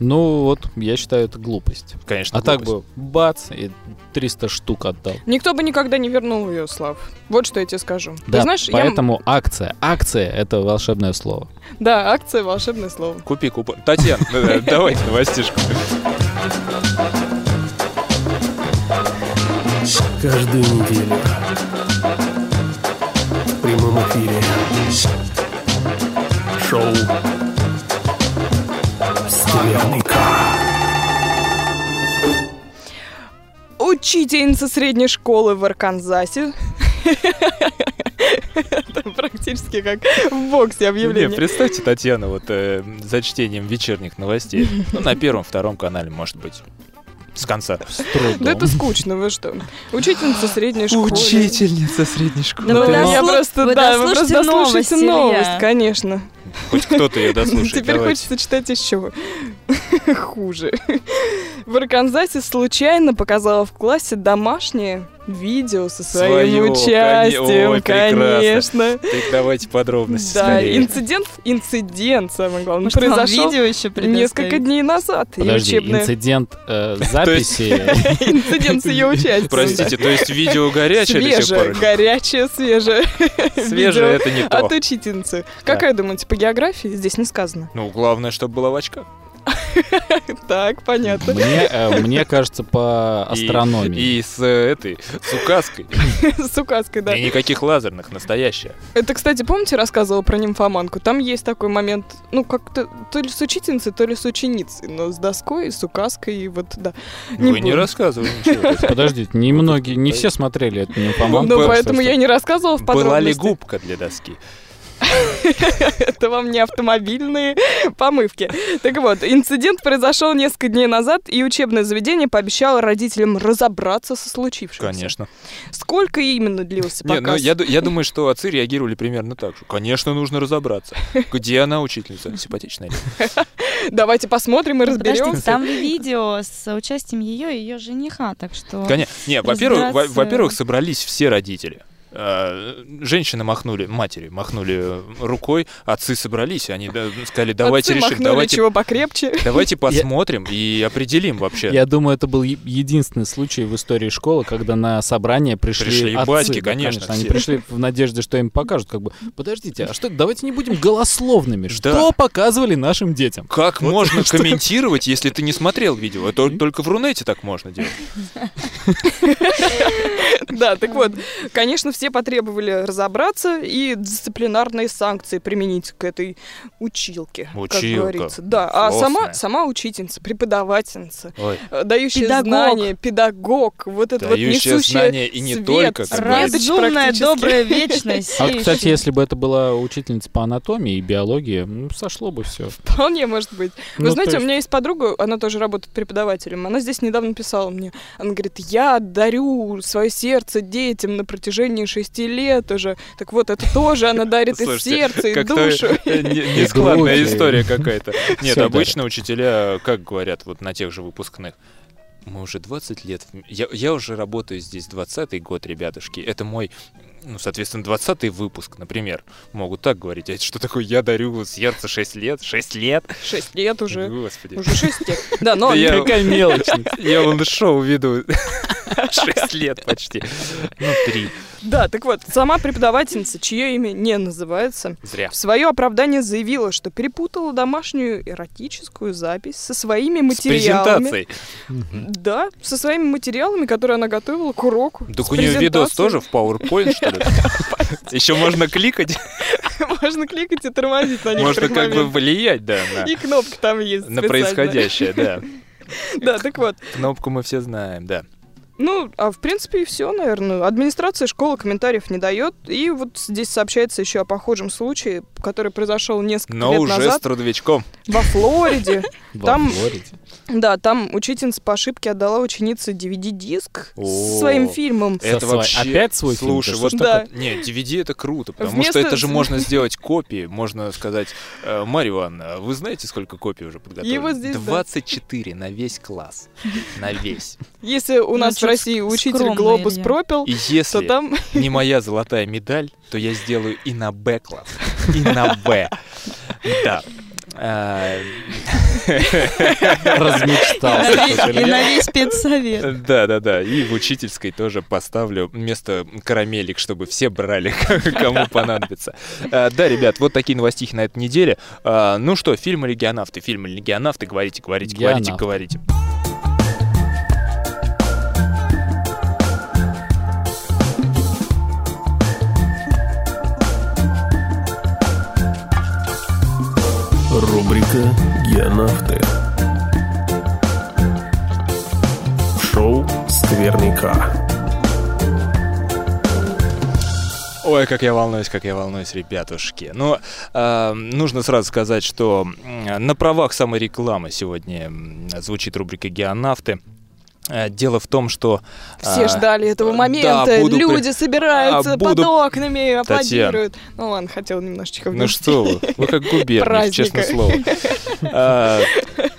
Ну, вот, я считаю, это глупость. конечно. А так глупость. бы, бац, и 300 штук отдал. Никто бы никогда не вернул ее, Слав. Вот что я тебе скажу. Ты Да, знаешь, я- поэтому акция. Акция — это волшебное слово. Да, акция волшебное слово. Купи купон. Татьяна, да, да, давайте новостишку. Каждую неделю в прямом эфире шоу. Учительница средней школы в Арканзасе. Это практически как в боксе Не, объявление. представьте Татьяну вот э, за чтением вечерних новостей. Ну, на первом, втором канале, может быть. С конца. С трудом. Да это скучно, вы что? Учительница средней школы. Учительница средней школы. Ну, я дослу- просто, вы да, вы просто новости, новость, конечно. Хоть кто-то ее дослушает. Теперь давайте. хочется читать еще хуже. В Арканзасе случайно показала в классе домашнее видео со своим Своё, участием, ой, конечно. Так давайте подробности Да, скорее. инцидент, инцидент, самое главное, Может, произошел видео еще несколько дней назад. Подожди, учебное- инцидент э, записи. Инцидент с ее участием. Простите, то есть видео горячее Свежее, горячее, свежее. Свежее это не то. От учительницы. Какая, думаете, географии? Здесь не сказано. Ну, главное, чтобы была в очках. Так, понятно. Мне, э, мне кажется, по И- астрономии. И с э, этой, с указкой. С указкой, да. И никаких лазерных, настоящая. Это, кстати, помните, рассказывала про нимфоманку? Там есть такой момент, ну, как-то то ли с учительницей, то ли с ученицей, но с доской, с указкой, и вот, да. Не Вы не буду. рассказывали ничего. Подождите, немногие, не все смотрели эту нимфоманку. Ну, поэтому я не рассказывала в Была ли подробности. губка для доски? Это вам не автомобильные помывки. Так вот, инцидент произошел несколько дней назад, и учебное заведение пообещало родителям разобраться со случившимся. Конечно. Сколько именно длился Не, ну, показ? я, я думаю, что отцы реагировали примерно так же. Конечно, нужно разобраться. Где она, учительница? Симпатичная. Давайте посмотрим и разберемся. там видео с участием ее и ее жениха, так что... Конечно. Не, во-первых, собрались все родители. А, Женщины махнули, матери махнули рукой, отцы собрались, они да, сказали, давайте Отцы решим, давайте, чего покрепче. давайте посмотрим и определим вообще. Я думаю, это был единственный случай в истории школы, когда на собрание пришли, Пришли отцы. батьки, Да, конечно, Они все. пришли в надежде, что им покажут. Как бы, подождите, а что, давайте не будем голословными. Да. Что показывали нашим детям? Как Вот можно что- комментировать, если ты не смотрел видео? Это только в Рунете так можно делать. Да, так вот, конечно, все потребовали разобраться и дисциплинарные санкции применить к этой училке, как Училка. говорится. Да, а сама, сама учительница, преподавательница, Ой, э, дающая Педагог. знания, педагог, вот это вот Дающая несущая знания и не свет, только, как Разумная, добрая, вечность. А кстати, если бы это была учительница по анатомии и биологии, ну, сошло бы все. Вполне может быть. Вы Ну, знаете, у меня есть подруга, она тоже работает преподавателем. Она здесь недавно писала мне. Она говорит, я дарю свое сердце детям на протяжении шести лет уже. Так вот, это тоже она дарит и Слушайте, сердце, и душу. не- Нескладная история какая-то. Нет, обычно учителя, как говорят вот на тех же выпускных, мы уже 20 лет, я, я уже работаю здесь 20 год, ребятушки. Это мой, ну, соответственно, 20 выпуск, например. Могут так говорить. А это что такое? Я дарю сердце 6 лет? 6 лет? Шесть лет уже. Господи. Уже шесть лет. Да, но я- Какая мелочность. Я вон шоу веду 6 лет почти. Ну, 3. Да, так вот, сама преподавательница, чье имя не называется, Зря. в свое оправдание заявила, что перепутала домашнюю эротическую запись со своими С материалами. презентацией. Да, со своими материалами, которые она готовила к уроку. Так с у нее видос тоже в PowerPoint, что ли? Еще можно кликать, Можно кликать и тормозить на можно некоторых как бы влиять, да, на, И кнопка там есть на происходящее, да. Да, так вот. Кнопку мы все знаем, да. Ну, а в принципе и все, наверное. Администрация школы комментариев не дает. И вот здесь сообщается еще о похожем случае, который произошел несколько Но лет уже с назад трудовичком. во Флориде. Там- Флориде. Да, там учительница по ошибке отдала ученице DVD-диск с своим фильмом. Это свой- вообще... опять свой фильм? Слушай, вот Да. такое? Нет, DVD это круто, потому Вместо- что это же можно сделать копии. Можно сказать, э, Марья Ивановна, вы знаете, сколько копий уже подготовили? Вот здесь, да. 24 на весь класс. На весь. Если у нас в России учитель глобус пропил, И то если там не моя золотая медаль, то я сделаю и на Б класс, и на Б. Да. А, Размечтался. И на весь спецсовет. Да, да, да. И в учительской тоже поставлю вместо карамелек, чтобы все брали, кому понадобится. А, Да, ребят, вот такие новостихи на этой неделе. А, Ну что, фильмы «Легионавты», фильмы «Легионавты», говорите, говорите, говорите, говорите. «Геонавты». Шоу «Скверника». Ой, как я волнуюсь, как я волнуюсь, ребятушки. Ну, а, нужно сразу сказать, что на правах саморекламы сегодня м, звучит рубрика «Геонавты». А, Дело в том, что... все а, ждали этого да, момента. буду при- Люди собираются А, буду- под окнами, аплодируют. Ну ладно, хотел немножечко Ну внести. что вы, вы как губерник, честное слово.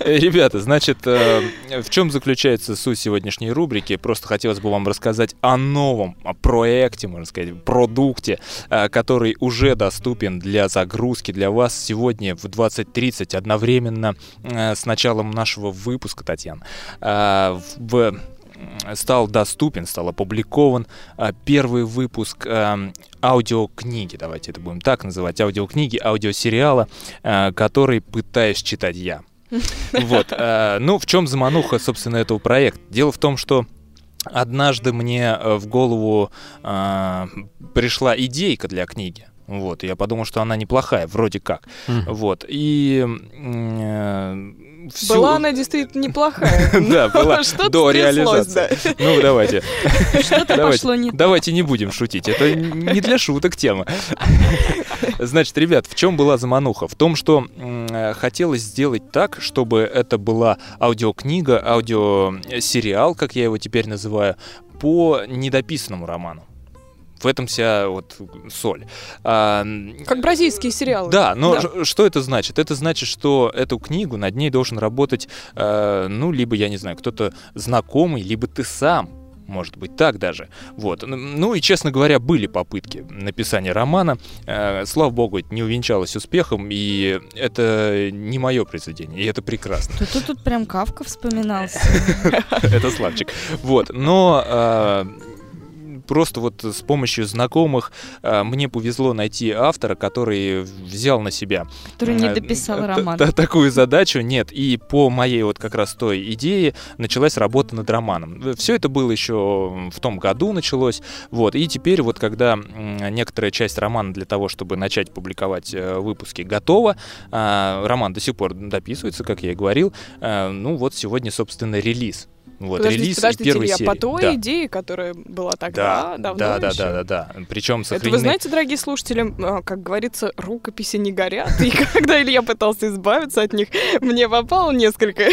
Э, Ребята, значит, э, в чем заключается суть сегодняшней рубрики? Просто хотелось бы вам рассказать о новом о проекте, можно сказать, продукте, э, который уже доступен для загрузки для вас сегодня в 20.30 одновременно с началом нашего выпуска, Татьяна. В стал доступен, стал опубликован первый выпуск аудиокниги, давайте это будем так называть, аудиокниги, аудиосериала, который пытаюсь читать я. Вот. а, Ну, в чем замануха, собственно, этого проекта? Дело в том, что однажды мне э, в голову а, пришла идейка для книги. Вот, я подумал, что она неплохая, вроде как. Вот, и э, всю- Была она действительно неплохая. Да, была Что-то до реализации. Ну, давайте. Что-то пошло не. Давайте не будем шутить. Это не для шуток тема. Значит, ребят, в чем была замануха? В том, что э, хотелось сделать так, чтобы это была аудиокнига, аудиосериал, как я его теперь называю, по недописанному роману. В этом вся вот соль. А, Как бразильские сериалы. да, но Да. что это значит? Это значит, что эту книгу над ней должен работать, э, ну, либо, я не знаю, кто-то знакомый, либо ты сам. Может быть, так даже. Вот. Ну и, честно говоря, были попытки написания романа. Э, Слава богу, это не увенчалось успехом, и это не мое произведение, и это прекрасно. Тут, тут, тут прям Кавка вспоминался. Это Славчик. Вот. Но э, просто вот с помощью знакомых э, мне повезло найти автора, который взял на себя Который не э, дописал роман. такую задачу. Нет, и по моей вот как раз той идее началась работа над романом. Все это было еще в том году началось. Вот, и теперь вот когда некоторая часть романа для того, чтобы начать публиковать э, выпуски, готова, а, роман до сих пор дописывается, как я и говорил. Ну вот сегодня, собственно, релиз. Вот, подождите, релиз подождите, первой Илья, серии. по той да. идее, которая была тогда, Да, давно да, да, еще. да, да, да. Причем Это сохранены... вы знаете, дорогие слушатели, а, как говорится, рукописи не горят. И когда Илья пытался избавиться от них, мне попало несколько.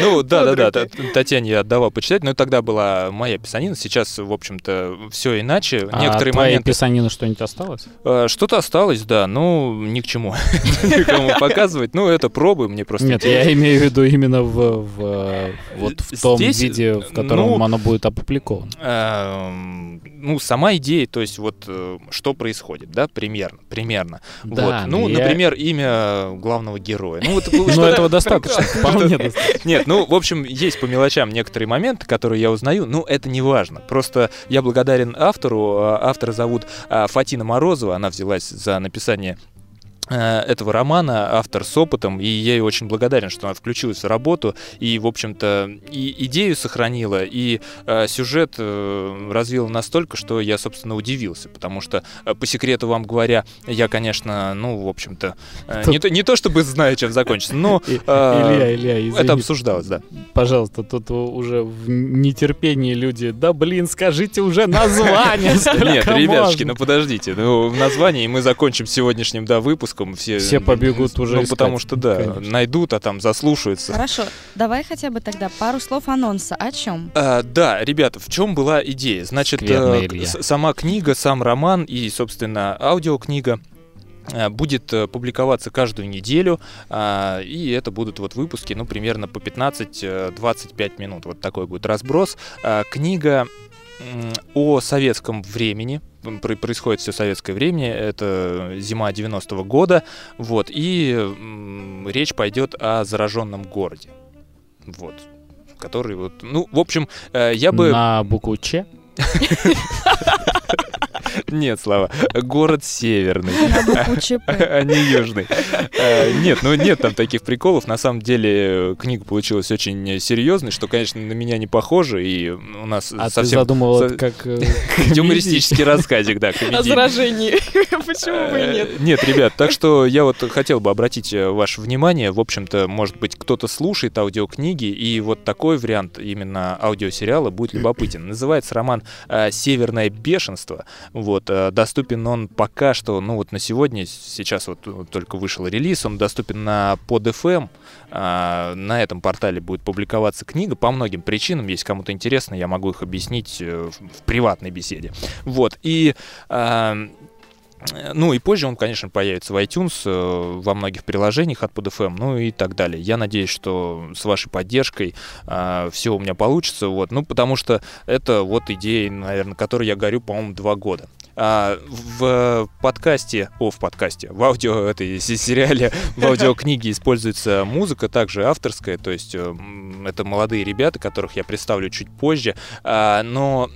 Ну, да, да, да, Татьяне я отдавал почитать, но тогда была моя писанина, сейчас, в общем-то, все иначе. А Некоторые от твоей моменты... писанины что-нибудь осталось? Э, Что-то осталось, да, ну, ни к чему никому показывать. Ну, это пробы, мне просто Нет, я имею в виду именно в, в, вот в том Здесь, виде, в котором ну, оно будет опубликовано. Эм, Ну, сама идея, то есть вот э, что происходит, да, примерно, примерно. Да, вот. Ну, я- например, имя главного героя. Ну, вот что-то- этого достаточно, вполне достаточно. Нет, ну, в общем, есть по мелочам некоторые моменты, которые я узнаю, но это не важно. Просто я благодарен автору. а, Автора зовут а, Фатина Морозова, она взялась за написание этого романа, автор с опытом, и я ей очень благодарен, что она включилась в работу и, в общем-то, и идею сохранила, и э, сюжет э, развила настолько, что я, собственно, удивился, потому что, э, по секрету вам говоря, я, конечно, ну, в общем-то, э, не, то, не то чтобы знаю, чем закончится, но И- а, Илья, Илья, это извини, обсуждалось, да. пожалуйста, тут уже в нетерпении люди, да блин, скажите уже название. Нет, ребятушки, можно?» ну подождите, ну в названии мы закончим сегодняшним, да, выпуском. Все, Все побегут уже Ну, искать, потому что, да, конечно. найдут, а там заслушаются. Хорошо, давай хотя бы тогда пару слов анонса. О чем? А, да, ребята, в чем была идея? Значит, э, сама книга, сам роман и, собственно, аудиокнига э, будет э, публиковаться каждую неделю, а, и это будут вот выпуски, ну, примерно по 15-25 минут. Вот такой будет разброс. А, Книга о советском времени, происходит все советское время, это зима 90-го года, вот, и речь пойдет о зараженном городе, вот, который вот, ну, в общем, э, я бы... На букву Ч? Нет, Слава, город северный, а не южный. Э, Нет, ну нет там таких приколов. На самом деле э, книга получилась очень серьезной, что, конечно, на меня не похоже, и у нас А ты совсем задумывал со- как... э, юмористический рассказик, да, О заражении. Почему бы и нет? Э, Нет, ребят, так что я вот хотел бы обратить ваше внимание. В общем-то, может быть, кто-то слушает аудиокниги, и вот такой вариант именно аудиосериала будет любопытен. Называется роман «Северное бешенство». Вот, э, доступен он пока что, ну вот на сегодня, сейчас вот только вышел релиз, он доступен на PodFM. А, На этом портале будет публиковаться книга по многим причинам. Если кому-то интересно, я могу их объяснить э, в в приватной беседе. Вот, и... Э, Ну и позже он, конечно, появится в iTunes, э, во многих приложениях от PodFM, ну и так далее. Я надеюсь, что с вашей поддержкой все у меня получится, вот, ну потому что это вот идея, наверное, которой я горю, по-моему, два года. А, в подкасте, о, в подкасте, в аудио этой се- сериале, в аудиокниге используется музыка, также авторская, то есть э, это молодые ребята, которых я представлю чуть позже, А, но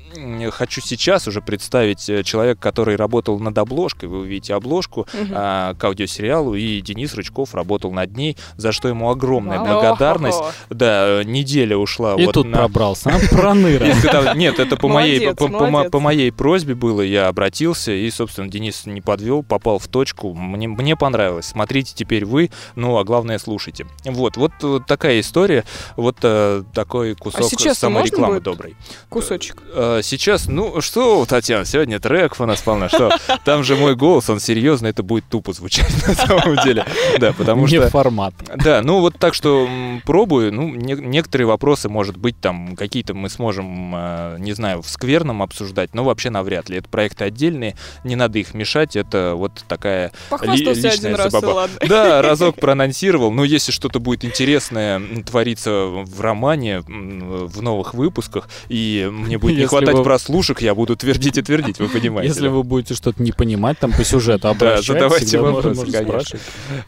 хочу сейчас уже представить э, человека, который работал над обложкой, вы увидите обложку Мгм. а, к аудиосериалу, и Денис Рычков работал над ней, за что ему огромная Вау. благодарность. О-хо-хо. Да, неделя ушла И вот тут на... пробрался, а, проныра. Нет, это, по моей, по, моей просьбе было, я обратился, и, собственно, Денис не подвел, попал в точку. Мне, мне понравилось. Смотрите теперь вы, ну, а главное, слушайте. Вот, вот, э, такая история, вот э, такой кусок сейчас-то саморекламы можно будет? доброй. Кусочек. Э, Сейчас, ну что, Татьяна, сегодня треков у нас полно, что? Там же мой голос, он серьезно, это будет тупо звучать на самом деле. Да, потому Не что... формат. Да, ну вот так что пробую. Ну, не- некоторые вопросы, может быть, там какие-то мы сможем, э, не знаю, в скверном обсуждать, но вообще навряд ли. Это проекты отдельные, не надо их мешать. Это вот такая ли- один личная ладно. Да, разок проанонсировал. Но если что-то будет интересное твориться в романе, в новых выпусках, и мне будет не Если хватать вы- прослушек, я буду твердить и твердить, вы понимаете. Если да? вы будете что-то не понимать понимать там по сюжету, обращайтесь. Да, задавайте вопросы, конечно.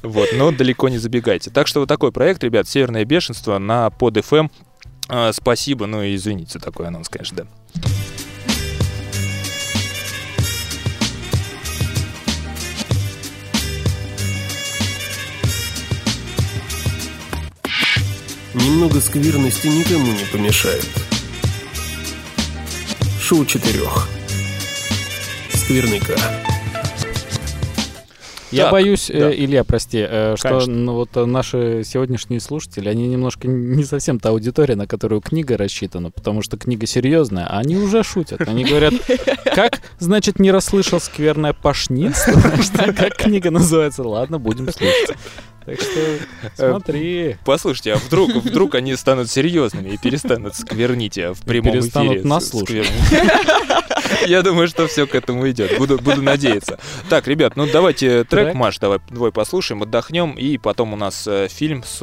Вот, но далеко не забегайте. Так что вот такой проект, ребят, «Северное бешенство» на под FM. А, спасибо, ну и извините, такой анонс, конечно, да. Немного скверности никому не помешает. Шоу четырех. Скверника. Я Так, боюсь, э, да. Илья, прости, э, что ну, вот э, наши сегодняшние слушатели, они немножко не совсем та аудитория, на которую книга рассчитана, потому что книга серьезная, а они уже шутят. Они говорят, как, значит, не расслышал скверное пашнинство? Как книга называется? Ладно, будем слушать. Так что смотри. Послушайте, а вдруг, вдруг они станут серьезными и перестанут сквернить э, в прямом перестанут эфире. нас с- слушать. Я думаю, что все к этому идет. Буду, буду надеяться. Так, ребят, ну давайте трек. Маш, давай двой послушаем, отдохнем, и потом у нас э, фильм с,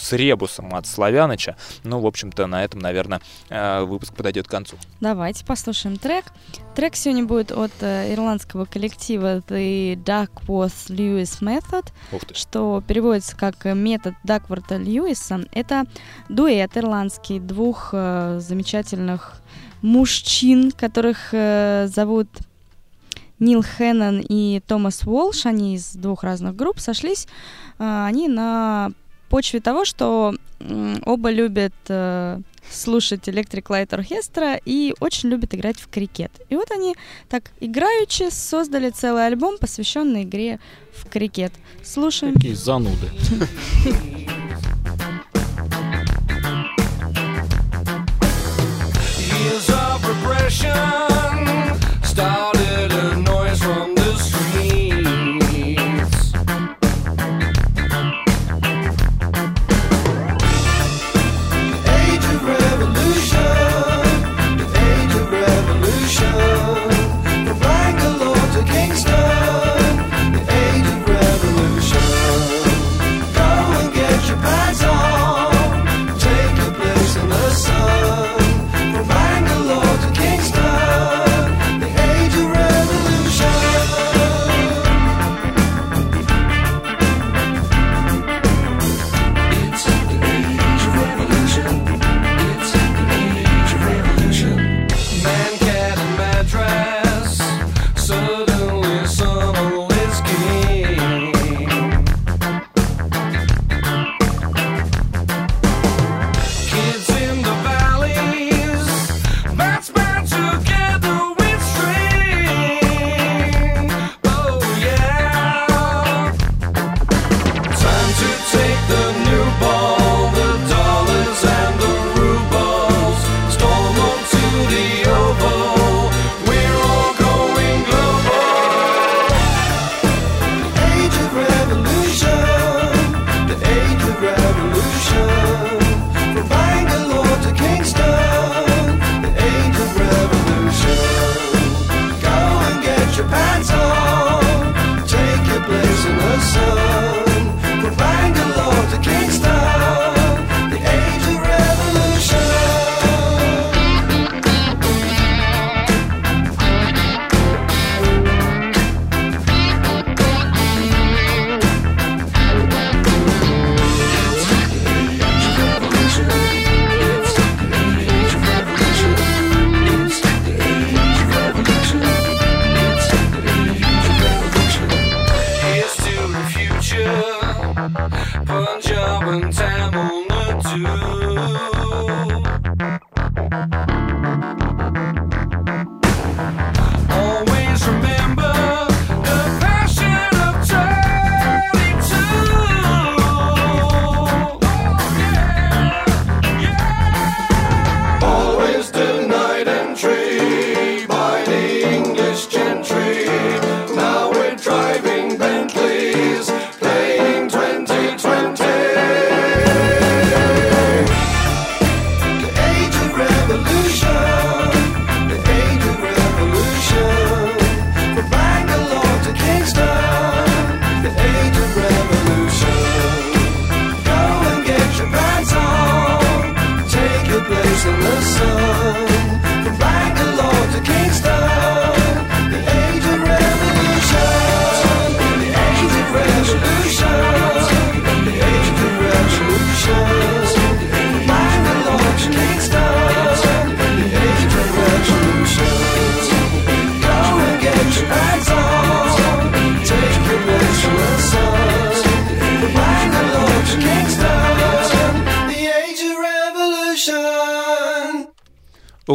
с ребусом от Славяныча. Ну, в общем-то, на этом, наверное, э, выпуск подойдет к концу. Давайте послушаем трек. Трек сегодня будет от э, ирландского коллектива The Duckworth Lewis Method, Ух ты. что переводится как метод Дакворта Льюиса. Это дуэт ирландский двух замечательных мужчин, которых э, зовут Нил Хеннон и Томас Уолш. Они из двух разных групп сошлись. Э, они на почве того, что м, оба любят э, слушать Electric Light Orchestra и очень любят играть в крикет. И вот они так играючи создали целый альбом, посвященный игре в крикет. Слушаем. Какие зануды. expression. Started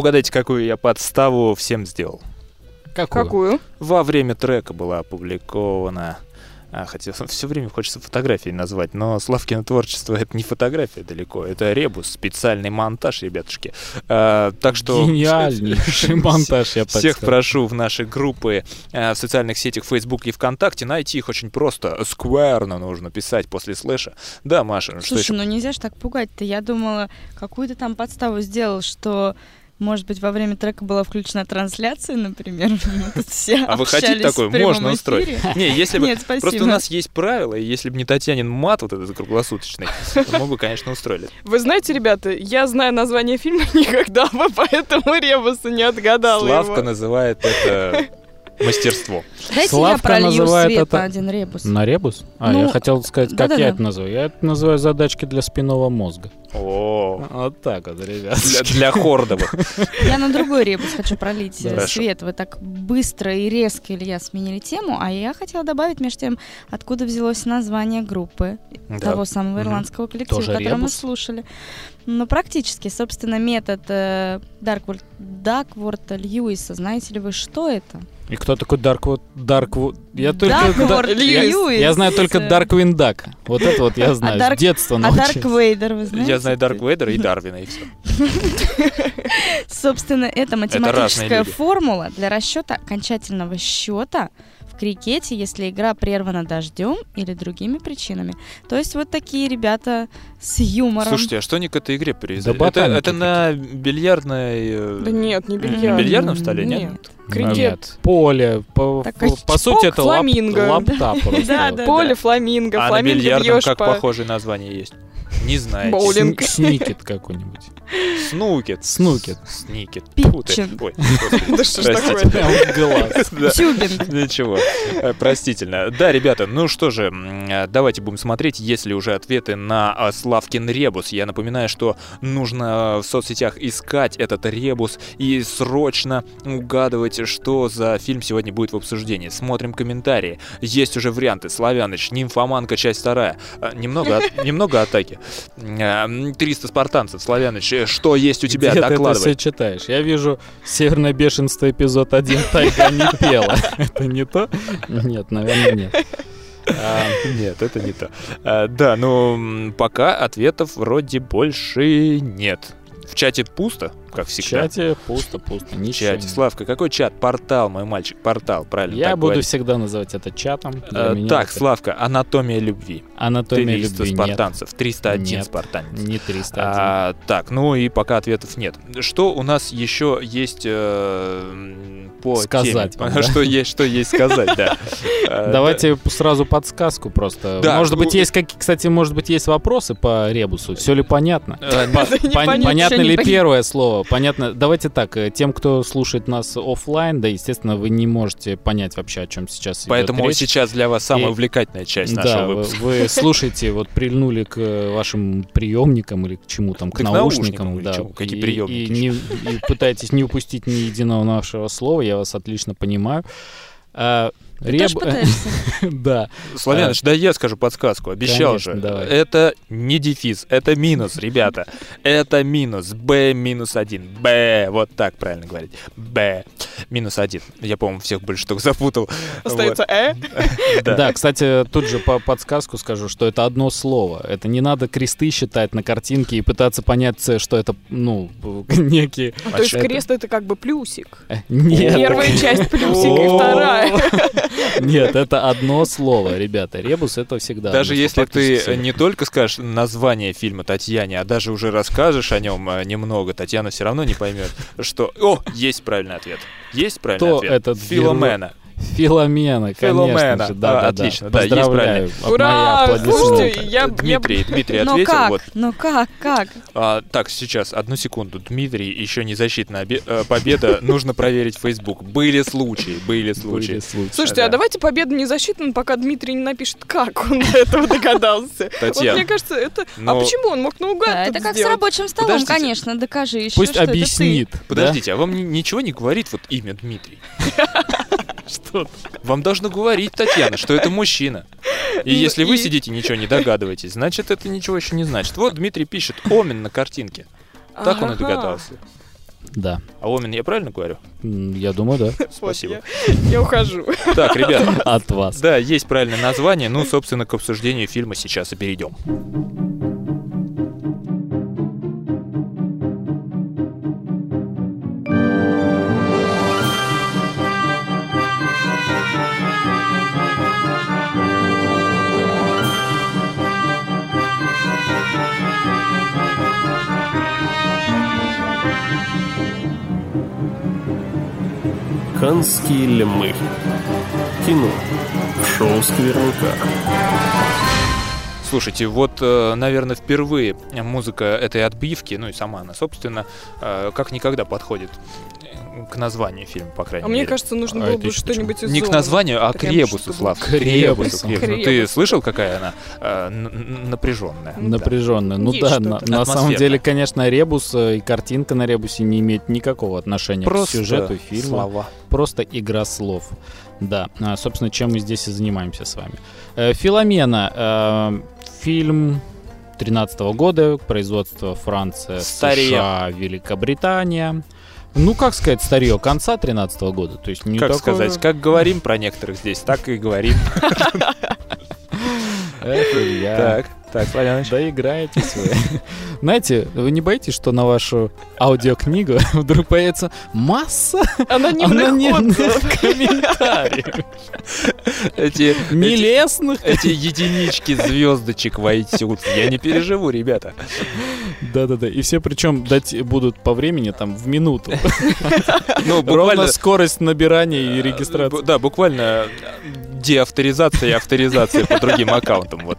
Угадайте, какую я подставу всем сделал. Какую? Какую? Во время трека была опубликована... А, хотя все время хочется фотографии назвать, но Славкино творчество — это не фотография далеко, это ребус, специальный монтаж, ребятушки. А, так что... Гениальнейший монтаж, я так Всех сказал. прошу в наши группы э, в социальных сетях Facebook и ВКонтакте. Найти их очень просто. Скверно нужно писать после слэша. Да, Маша, ну что Слушай, еще? ну нельзя ж так пугать-то. Я думала, какую ты там подставу сделал, что, может быть, во время трека была включена трансляция, например. А вы хотите общались такое? в прямом Можно устроить. эфире. Не, если бы... Нет, спасибо. Просто у нас есть правила, и если бы не Татьянин мат вот этот круглосуточный, то мы бы, конечно, устроили. Вы знаете, ребята, я знаю название фильма никогда бы поэтому Ребуса не отгадала Славка его. называет это мастерство. Дайте я Славка пролью называет свет это- на один ребус. На ребус? А, Ну, я хотел сказать, как да-да-да. я это называю. Я это называю задачки для спинного мозга. О, Вот так вот, ребят. для, для хордовых. Я на другой ребус хочу пролить э, Хорошо. свет. Вы так быстро и резко, Илья, сменили тему, а я хотела добавить между тем, откуда взялось название группы Да. того самого ирландского коллектива, Тоже который мы ребус? слушали. Ну, практически, собственно, метод э, Даркворд, Дакворта Льюиса. Знаете ли вы, что это? И кто такой Дарквуд? Дарквуд? Я только... Дакворд Да- я, Льюис. я знаю только Дарквин Дак. Вот это вот я знаю. Дарк- С детства А научился. Дарк Вейдер, вы знаете? Я знаю Дарк Вейдера и Дарвина, и все. Собственно, это математическая люди. формула для расчета окончательного счета крикете, если игра прервана дождем или другими причинами. То есть вот такие ребята с юмором. Слушайте, а что они к этой игре привязали? Да это, это на бильярдной... э, Да нет, не М, бильярд. бильярдном столе, нет? Нет. Крикет. Нет. Поле. По, Так, по- а по сути, это лап, фламинго. лапта просто. Да, да. Поле, фламинго, А на бильярдном как по... похожее название есть? Не знаю. Боулинг. Сникет какой-нибудь. Снукет. Снукет. Сникет. Питчин. Ой, Да что ж такое? Глаз. Да. Тюбинг. Ничего, Э, простительно. Да, ребята, ну что же, э, давайте будем смотреть, есть ли уже ответы на а, Славкин ребус. Я напоминаю, что нужно в соцсетях искать этот ребус и срочно угадывать, что за фильм сегодня будет в обсуждении. Смотрим комментарии. Есть уже варианты. Славяныч, нимфоманка, часть вторая. Э, Немного, немного атаки. Э, м, 300 спартанцев. Славяныч, э, что есть у тебя? Где ты это Докладывай. все читаешь? Я вижу «Северное бешенство» эпизод 1 «Тайга не пела». Это не то? Нет, наверное, нет. А, Нет, это не то. А, да, ну пока ответов вроде больше нет. В чате пусто, как В всегда. чате пусто-пусто, В ничего. чате. нет. Славка, какой чат? Портал, мой мальчик, портал, правильно. Я буду говорить. всегда называть это чатом. Меня так, это Славка, анатомия любви. Анатомия 300 любви нет. спартанцев, 301 Нет. спартанец. Не 301. А, так, ну и пока ответов нет. Что у нас еще есть э, по Сказать теме? вам, да? Что есть, что есть сказать, да. А, Давайте сразу подсказку просто. Да, может быть, ну- есть какие, кстати, может быть, есть вопросы по ребусу. Все ли понятно? Э, понятно что ли первое слово? Понятно. Давайте так. э, Тем, кто слушает нас оффлайн, да, естественно, вы не можете понять вообще, о чем сейчас идет Поэтому речь. сейчас для вас самая И- увлекательная часть да, нашего вы, выпуска. вы слушаете, вот прильнули к э, вашим приемникам или к чему там, к, наушникам, да, чему, какие и- приемники и, не- и пытаетесь не упустить ни единого нашего слова, я вас отлично понимаю. А, Ты реб- тоже пытаешься? да, Славяныч, да я скажу подсказку, обещал Конечно, же. давай. Это не дефис, это минус, ребята. Это минус. Б минус один. Б. Вот так правильно говорить. Б. Минус один. Я, по-моему, всех больше штук запутал. Остается э. Да. кстати, тут же по подсказку скажу, что это одно слово. Это не надо кресты считать на картинке и пытаться понять, э, что это, ну, некие... То есть это- крест это как бы плюсик. Э, Нет, Первая часть плюсик и вторая. Нет, это одно слово, ребята. Ребус это всегда. Даже если ты всегда. не только скажешь название фильма Татьяне, а даже уже расскажешь о нем э, немного, Татьяна все равно не поймет, что... О, есть правильный ответ. Есть правильный ответ. этот Филомена. Филомена, конечно же. Да, А, да, отлично, да. да, есть Поздравляю. От Ура! Слушайте, я- я- Дмитрий, Дмитрий Ну ответил. как? Вот. Ну как? Как? А, так, сейчас, одну секунду. Дмитрий, еще не защитная обе- э, победа. Нужно проверить Facebook. Были случаи, были случаи. Были случаи. Слушайте, Да. а давайте победа не засчитана, пока Дмитрий не напишет, как он до этого догадался. Вот Татьяна, мне кажется, это... А но- почему он мог наугад Да, это как с рабочим столом, Подождите. конечно, докажи еще, Пусть объяснит. Подождите, а вам ни- ничего не говорит вот имя Дмитрий? Что? Вам должно говорить, Татьяна, что это мужчина. И Ну, если вы сидите и ничего не догадываетесь, значит, это ничего еще не значит. Вот Дмитрий пишет Омен на картинке. Так он и догадался. Да. А Омин я правильно говорю? Я думаю, да. Спасибо. Я, я ухожу. Так, ребят, От вас. да, есть правильное название. Ну, собственно, к обсуждению фильма сейчас и перейдем. Канские льмы. Кино. В шоу «Скверника». Слушайте, вот, э, наверное, впервые музыка этой отбивки, ну и сама она, собственно, э, как никогда подходит к названию фильма, по крайней А мне мере. кажется, нужно А было это бы что-нибудь из Не к названию, а к ребусу, Слав. К ребусу. Ну, Ты слышал, какая она э, н- н- напряженная? Напряженно. Ну Есть да, на, на самом деле, конечно, ребус э, и картинка на ребусе не имеет никакого отношения Просто к сюжету фильма. слова. Просто игра слов. Да, а, собственно, чем мы здесь и занимаемся с вами. Э, Филомена. э, Фильм 13 года, производство Франция, Старье. США, Великобритания. Ну, как сказать, старье конца 13 года. То есть не как такое- сказать, как говорим про некоторых здесь, так и говорим. Эх, Илья. Так, так, Славяныч. Да играетесь вы. Знаете, вы не боитесь, что на вашу аудиокнигу вдруг появится масса Анонимных анонимных комментариев, Эти, эти, нелестных. эти единички звездочек войдут. Я не переживу, ребята. Да-да-да, и все причем дать будут по времени там в минуту. Ну, буквально... скорость набирания и регистрации. Да, буквально деавторизация и авторизация по другим аккаунтам. Вот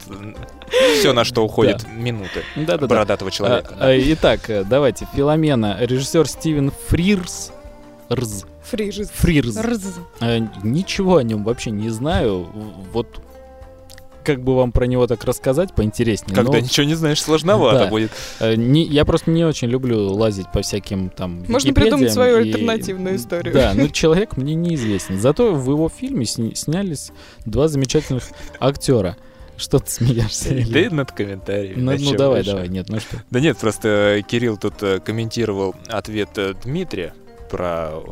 все, на что уходит минуты Да-да-да. бородатого человека. А, а, Итак, э, давайте. Филомена. Режиссер Стивен Фрирс. Рз. Фрижи. Фрирз. Рз. Э, Ничего о нем вообще не знаю. Вот как бы вам про него так рассказать поинтереснее. Когда но, ничего не знаешь, сложновато Да. будет. э, не- я просто не очень люблю лазить по всяким там Можно придумать свою и- альтернативную историю. Да, но человек мне неизвестен. Зато в его фильме сни- снялись два замечательных актера. Что ты смеешься? Илья? Ты над комментариями. Ну, ну давай, больше? давай, нет, ну что. Да нет, просто э, Кирилл тут э, комментировал ответ Дмитрия про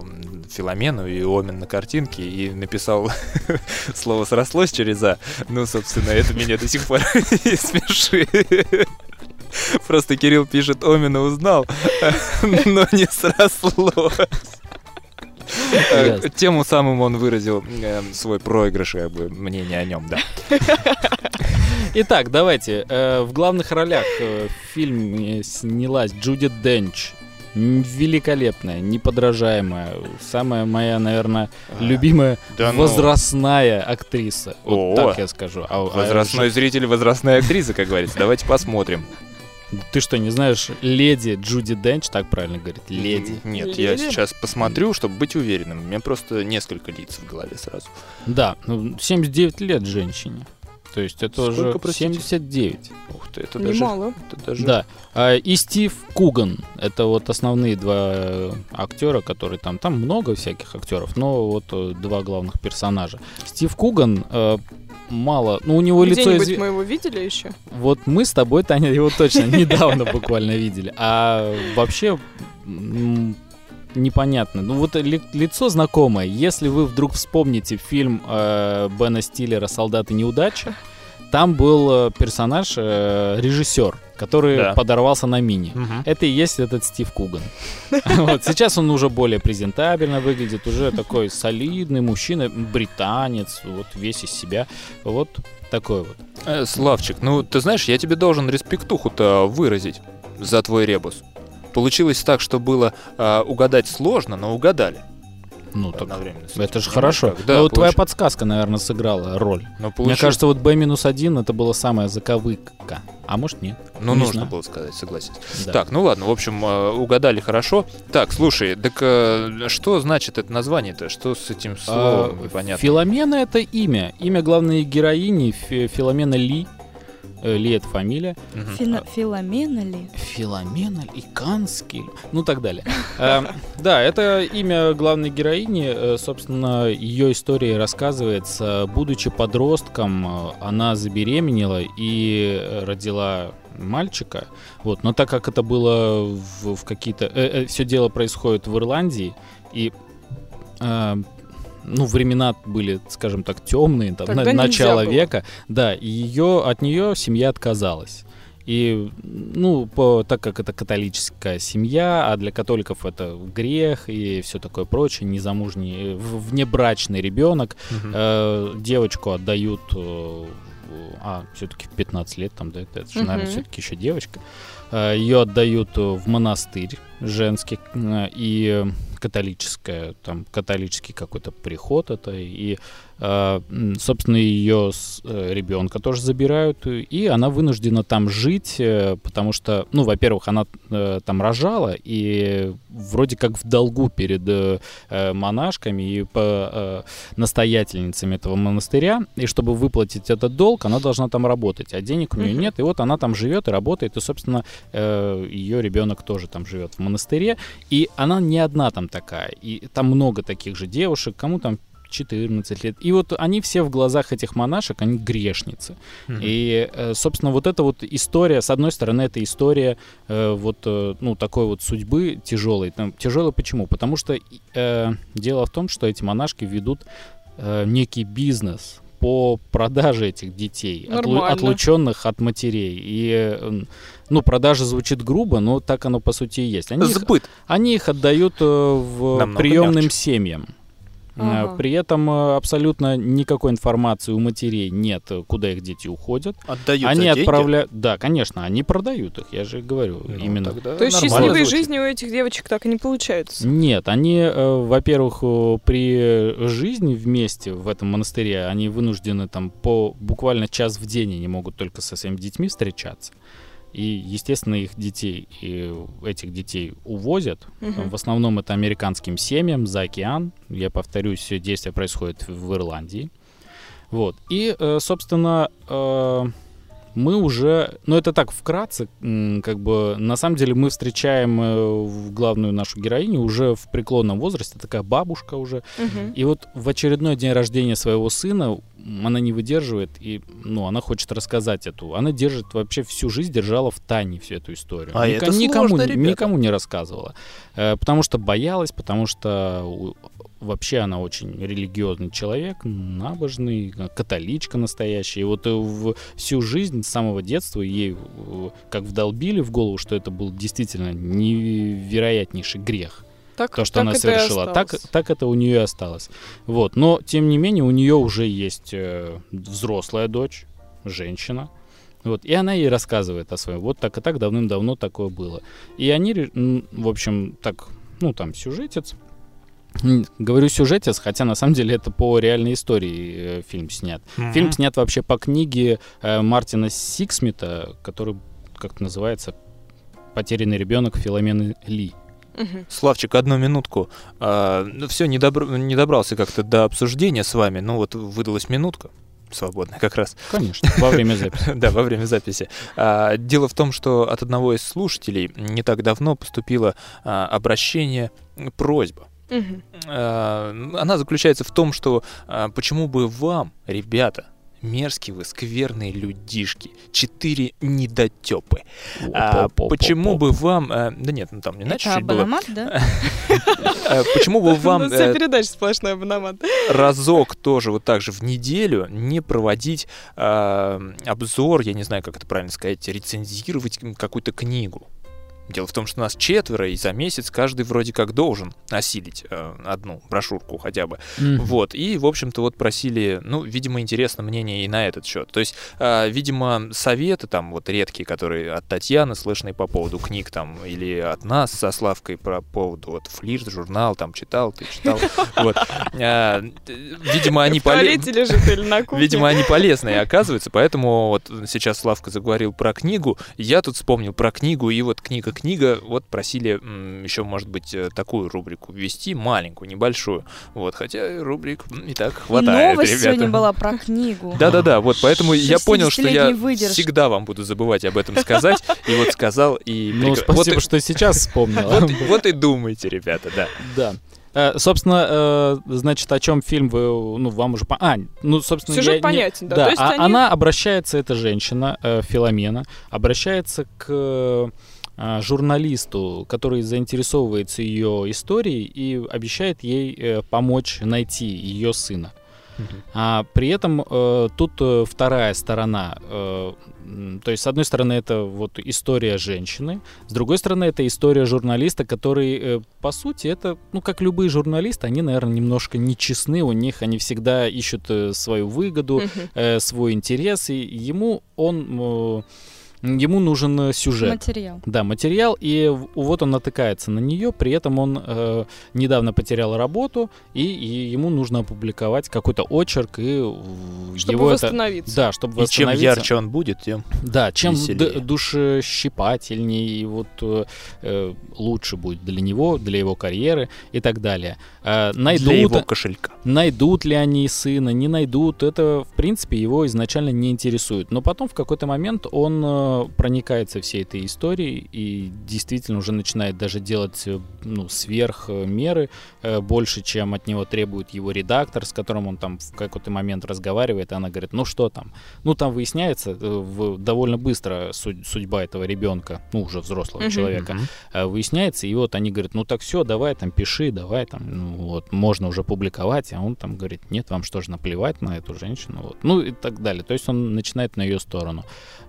Филомену и Омен на картинке и написал слово срослось через А. Ну, собственно, это меня до сих пор смешит. Просто Кирилл пишет, Омина узнал, но не срослось. Э. Тем самым он выразил э, свой проигрыш, как бы, мнение о нем, да. Итак, давайте. э, в главных ролях в фильме снялась Джуди Денч. Великолепная, неподражаемая. Самая моя, наверное, любимая Да ну. возрастная актриса. Вот О. так я скажу. А- а Возрастной зритель, возрастная актриса, как говорится. Давайте посмотрим. Ты что, не знаешь, леди Джуди Денч, так правильно говорит? Леди. Нет, я Леди? сейчас посмотрю, чтобы быть уверенным. У меня просто несколько лиц в голове сразу. Да, ну, 79 лет женщине. То есть это Сколько, уже простите? 79. Ух ты, это даже... Немало. это даже- Да. А, и Стив Куган. Это вот основные два актера, которые там. Там много всяких актеров, но вот э, два главных персонажа. Стив Куган э, мало. Ну, у него лицо Где-нибудь изв- мы его видели еще? Вот мы с тобой, Таня, его точно недавно буквально видели. А вообще непонятно. Ну вот ли- лицо знакомое. Если вы вдруг вспомните фильм э, Бена Стиллера «Солдаты неудачи», там был э, персонаж, э, режиссер, который Да. подорвался на мини. Мгм. Это и есть этот Стив Куган. Вот, сейчас он уже более презентабельно выглядит, уже такой солидный мужчина, британец, вот весь из себя. Вот такой вот. Э, Славчик, ну ты знаешь, я тебе должен респектуху-то выразить за твой ребус. Получилось так, что было а, угадать сложно, но угадали. Ну, так это же хорошо. Как? Да, Ну, твоя получ- подсказка, наверное, сыграла роль. но Мне получилось- кажется, вот B-1 это была самая заковыка. А может нет? Ну, не нужно знаю. было сказать, согласен. Да. Так, ну ладно, в общем, э, угадали хорошо. Так, слушай, так э, что значит это название-то? Что с этим словом? А, Непонятно. Филомена это имя. Имя главной героини Фи- Филомена Ли. Э, Ли это фамилия. Фина- Филомена ли? Филомена и Канский, ну так далее. Эм, Да, это имя главной героини. Э, Собственно, ее история рассказывается. Будучи подростком, э, она забеременела и э, родила мальчика. Вот, но так как это было в, в какие-то, все дело происходит в Ирландии и э, ну, времена были, скажем так, темные, там, Тогда на- начало было. века, да, и ее, от нее семья отказалась. И, ну, по, так как это католическая семья, а для католиков это грех и все такое прочее, незамужний, э, внебрачный ребенок, Мгм. э, девочку отдают, э, а, все-таки в 15 лет, там, да, это же, наверное, Мгм. все-таки еще девочка, ее отдают э, в монастырь женский, э, и католическая, там, католический какой-то приход это, и, собственно, ее ребенка тоже забирают, и она вынуждена там жить, э, потому что, ну, во-первых, она э, там рожала, и вроде как в долгу перед э, э, монашками и по, э, настоятельницами этого монастыря, и чтобы выплатить этот долг, она должна там работать, а денег у нее нет, и вот она там живет и работает, и, собственно, э, ее ребенок тоже там живет в монастыре, и она не одна там такая, и там много таких же девушек, кому там 14 лет. И вот они все в глазах этих монашек, они грешницы. Мгм. И, э, собственно, вот эта вот история, с одной стороны, это история э, вот, э, ну, такой вот судьбы тяжелой. Там, тяжелой почему? Потому что э, дело в том, что эти монашки ведут э, некий бизнес по продаже этих детей, Нормально. отлученных от матерей. И, э, ну, продажа звучит грубо, но так оно по сути и есть. Они их, Сбыт. они их отдают в Намного приемным мягче. семьям. Э, Ага. При этом э, абсолютно никакой информации у матерей нет, э, куда их дети уходят. Отдают они отправляют, да, конечно, они продают их, я же говорю, Ну, именно. тогда То есть счастливой звучит. жизни у этих девочек так и не получается. Нет, они, во-первых, при жизни вместе в этом монастыре, они вынуждены там по буквально час в день они могут только со своими детьми встречаться. И, естественно, их детей, и этих детей увозят. Мгм. В основном это американским семьям за океан. Я повторюсь, все действие происходит в Ирландии. Вот. И, э, собственно, э, мы уже, ну это так вкратце, как бы на самом деле мы встречаем э, главную нашу героиню уже в преклонном возрасте, такая бабушка уже. Мгм. И вот в очередной день рождения своего сына она не выдерживает, и ну, она хочет рассказать эту. Она держит вообще всю жизнь держала в тайне всю эту историю. А Ника- это никому, сложно, никому не рассказывала. Э, потому что боялась, потому что вообще она очень религиозный человек, набожный, католичка настоящая. И вот э, в всю жизнь с самого детства ей э, как вдолбили в голову, что это был действительно невероятнейший грех Так, то, что так она совершила. Так, так это у нее и осталось. Вот. Но, тем не менее, у нее уже есть э, взрослая дочь, женщина. Вот. И она ей рассказывает о своем. Вот так и так давным-давно такое было. И они, в общем, так, ну, там, сюжетец. Говорю сюжетец, хотя на самом деле это по реальной истории э, фильм снят. Мгм. Фильм снят вообще по книге э, Мартина Сиксмита, который, как называется, «Потерянный ребенок» Филомены Ли. Славчик, одну минутку. все, не, добр- не добрался как-то до обсуждения с вами. Ну вот выдалась минутка. Свободная как раз. Конечно, во время записи. Да, во время записи. А, Дело в том, что от одного из слушателей не так давно поступило а, обращение, просьба. А, Она заключается в том, что а, почему бы вам, ребята, мерзкие вы, скверные людишки, четыре недотепы. А, почему бы вам... э, Да нет, ну там не иначе чуть было. да? Э, Почему бы вам вся э, передача сплошной абономат. разок тоже вот так же в неделю не проводить э, обзор, я не знаю, как это правильно сказать, рецензировать какую-то книгу. Дело в том, что нас четверо, и за месяц каждый вроде как должен осилить э, одну брошюрку хотя бы. Мгм. Вот, и, в общем-то, вот просили, ну, видимо, интересно мнение и на этот счет. То есть, э, видимо, советы там вот редкие, которые от Татьяны слышны по поводу книг там, или от нас со Славкой про поводу вот флирт, журнал там читал, ты читал. Вот. Э, Видимо, они В полезны. туалете лежит или на кухне. Видимо, они полезные оказываются, поэтому вот сейчас Славка заговорил про книгу, я тут вспомнил про книгу, и вот книга-книга, вот просили м, еще, может быть, э, такую рубрику ввести, маленькую, небольшую, вот, хотя рубрик м, и так хватает, Новость ребята. сегодня была про книгу. Да-да-да, вот поэтому я понял, что я 60-летней выдержки. всегда вам буду забывать об этом сказать, и вот сказал, и... Ну, спасибо, и- что сейчас вспомнил. вот, и- вот и думайте, ребята, да. Да. Э, собственно, э, значит, о чем фильм вы, ну, вам уже... по- А, ну, собственно, Сюжет я не- понятен, да. Да, То есть а- они- она обращается, эта женщина, Филомена, обращается к журналисту, который заинтересовывается ее историей и обещает ей э, помочь найти ее сына. А при этом э, тут э, вторая сторона. э, то есть, с одной стороны, это вот история женщины, с другой стороны, это история журналиста, который, э, по сути, это, ну, как любые журналисты, они, наверное, немножко нечестны, у них они всегда ищут э, свою выгоду, Мгм. э, свой интерес, и ему он э, ему нужен э, сюжет. Материал. Да, материал, и вот он натыкается на нее, при этом он э, недавно потерял работу, и, и ему нужно опубликовать какой-то очерк, и Чтобы его это... восстановиться. Да, чтобы И чем восстановиться. ярче он будет, тем Да, чем веселее. д- душещипательнее, и вот э, э, лучше будет для него, для его карьеры и так далее. Э, найдут, для его кошелька. Найдут ли они сына, не найдут, это, в принципе, его изначально не интересует. Но потом в какой-то момент он проникается всей этой историей и действительно уже начинает даже делать э, ну, сверх э, меры э, больше, чем от него требует его редактор, с которым он там в какой-то момент разговаривает, и она говорит, ну что там? Ну там выясняется в- довольно быстро су- судьба этого ребенка, ну уже взрослого Мгм. человека, э, выясняется, и вот они говорят, ну так все, давай там пиши, давай там, ну вот, можно уже публиковать, а он там говорит, нет, вам что же наплевать на эту женщину, вот, ну и так далее. То есть он начинает на ее сторону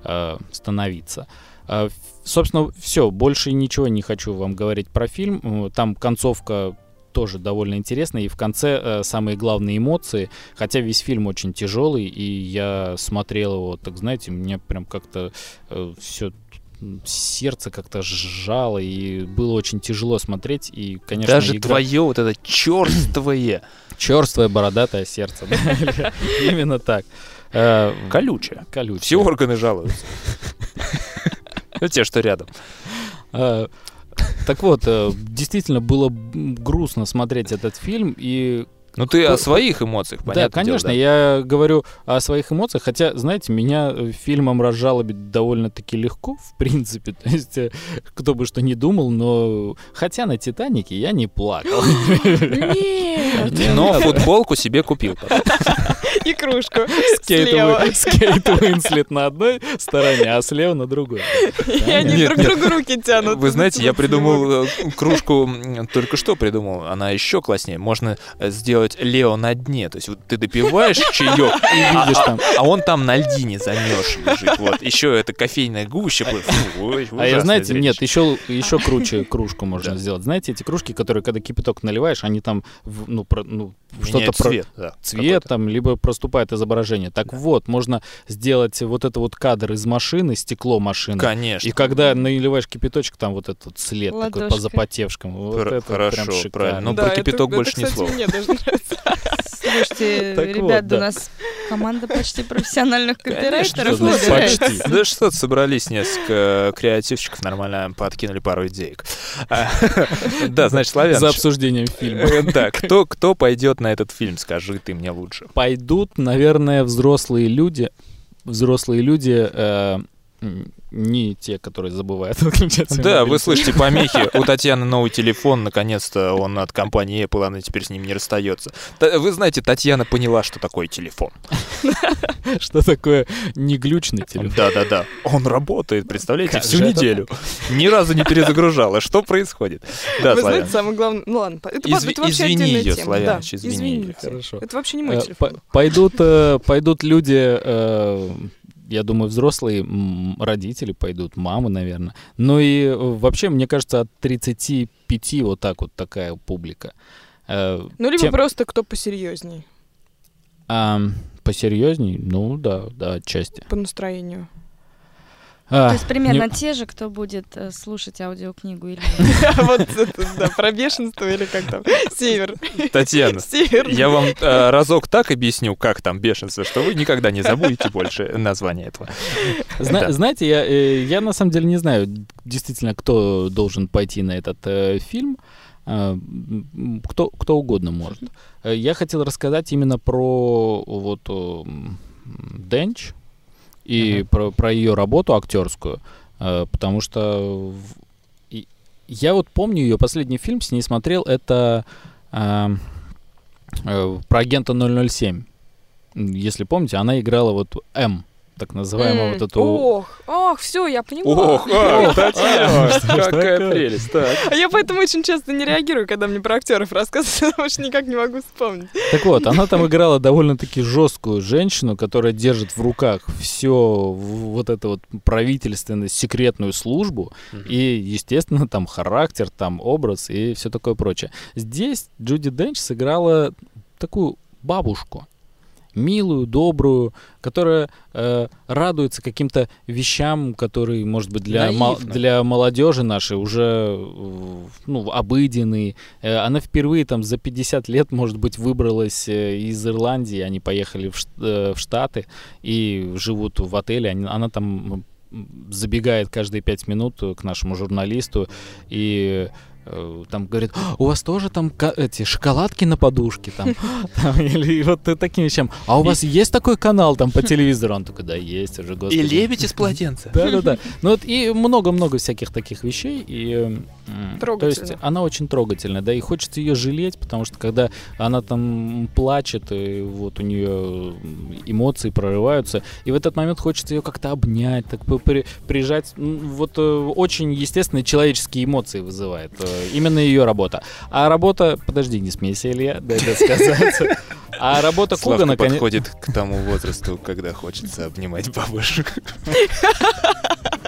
э, становиться. Э, ф- собственно, все, больше ничего не хочу вам говорить про фильм. Э, Там концовка тоже довольно интересная, и в конце э, самые главные эмоции, хотя весь фильм очень тяжелый, и я смотрел его, так знаете, мне прям как-то все сердце как-то сжало, и было очень тяжело смотреть, и, конечно, Даже игра- твое вот это черствое, черствое бородатое сердце, именно так. Э, колючее. Колючее. Все органы жалуются. Ну, те, что рядом. Э, Так вот, э, действительно было грустно смотреть этот фильм, и Ну, ты о своих эмоциях, понятно. да, конечно, я говорю о своих эмоциях, хотя, знаете, меня э, фильмом разжалобить довольно-таки легко, в принципе, то есть э, кто бы что ни думал, но хотя на «Титанике» я не плакал. Нет. Но футболку себе купил. И кружку Кейт слева. Уин- с Кейт Уинслет на одной стороне, а слева на другой. И они друг другу руки тянут. Вы знаете, я придумал э, кружку, только что придумал, она еще класснее. Можно э, сделать Лео на дне. То есть вот ты допиваешь чаек, И видишь там. а он там на льдине замерз лежит. Вот. Еще это кофейная гуща. Фу, ой, А я, знаете, зрелище. нет, еще, еще круче кружку можно Да. сделать. Знаете, эти кружки, которые, когда кипяток наливаешь, они там, ну, про- ну что-то про цвет. да, цвет там, либо проступает изображение. Так вот, можно сделать вот это вот кадр из машины, стекло машины. Конечно. И когда наливаешь кипяточек, там вот этот след такой по запотевшим. Вот Пр- это хорошо, прям шикарно. правильно. Ну, Да, про это- кипяток это, больше ни кстати, слова. мне даже. Слушайте, Так ребят, вот, да у нас команда почти профессиональных Конечно, копирайтеров. что набирается. почти? Да что ты собрались несколько креативщиков, нормально подкинули пару идеек. Да, значит, славян. За обсуждением фильма. Э, Да, кто, кто пойдет на этот фильм, скажи ты мне лучше. Пойдут, наверное, взрослые люди, взрослые люди, э, не те, которые забывают выключать свой Да, вы слышите помехи. У Татьяны новый телефон, наконец-то он от компании Apple, она теперь с ним не расстается. Та- Вы знаете, Татьяна поняла, что такое телефон. Что такое неглючный телефон? Да-да-да. Он работает, представляете, всю неделю. Ни разу не перезагружала. Что происходит? Да, Вы знаете, самое главное... Ну ладно, это, вообще извини тема. Славяныч, извини. Хорошо. Это вообще не мой Э, телефон. Пойдут, э, пойдут люди, э, я думаю, взрослые, родители пойдут, мамы, наверное. Ну и э, вообще, мне кажется, от 35 вот так вот такая публика. Э, Ну, либо тем- просто кто посерьезней а, посерьезней, ну да, да, отчасти. по настроению. А, То есть примерно не- те же, кто будет э, слушать аудиокнигу или Вот это, да, про бешенство или как там. Север. Татьяна, Север. я вам э, разок так объясню, как там бешенство, что вы никогда не забудете больше название этого. Знаете, я, э, я на самом деле не знаю действительно, кто должен пойти на этот э, фильм. А, кто, кто угодно может. Я хотел рассказать именно про вот Денч и Ага. про, про ее работу актерскую, э, потому что и- я вот помню ее последний фильм с ней смотрел, это а, э, про агента 007. М, Если помните, она играла вот М, так называемую М, вот эту... Ох, ох, все, я поняла. Ох, а, Татьяна, какая прелесть. А я поэтому очень часто не реагирую, когда мне про актеров рассказывают, потому что никак не могу вспомнить. Так вот, она там играла довольно-таки жесткую женщину, которая держит в руках все вот это вот правительственную секретную службу, и, естественно, там характер, там образ и все такое прочее. Здесь Джуди Денч сыграла такую бабушку, милую, добрую, которая э, радуется каким-то вещам, которые, может быть, для, Наивно. для молодежи нашей уже э, ну, обыденные. Э, Она впервые там за 50 лет, может быть, выбралась э, из Ирландии, они поехали в, в Штаты и живут в отеле. Они- Она там забегает каждые пять минут к нашему журналисту и там говорит, «А, у вас тоже там эти шоколадки на подушке там, Там, или вот таким вещам. А у вас есть такой канал там по телевизору? Он такой, да, есть уже, господи. И лебедь из полотенца. Да, да, да. Ну вот и много-много всяких таких вещей. И, то есть она очень трогательная, да, и хочется ее жалеть, потому что когда она там плачет, и вот у нее эмоции прорываются, и в этот момент хочется ее как-то обнять, так при- прижать. Вот э, очень естественные человеческие эмоции вызывает э, именно ее работа. А работа, подожди, не смейся, Илья, дай это сказать. А работа Славка Кугана, подходит к тому возрасту, когда хочется обнимать бабушек.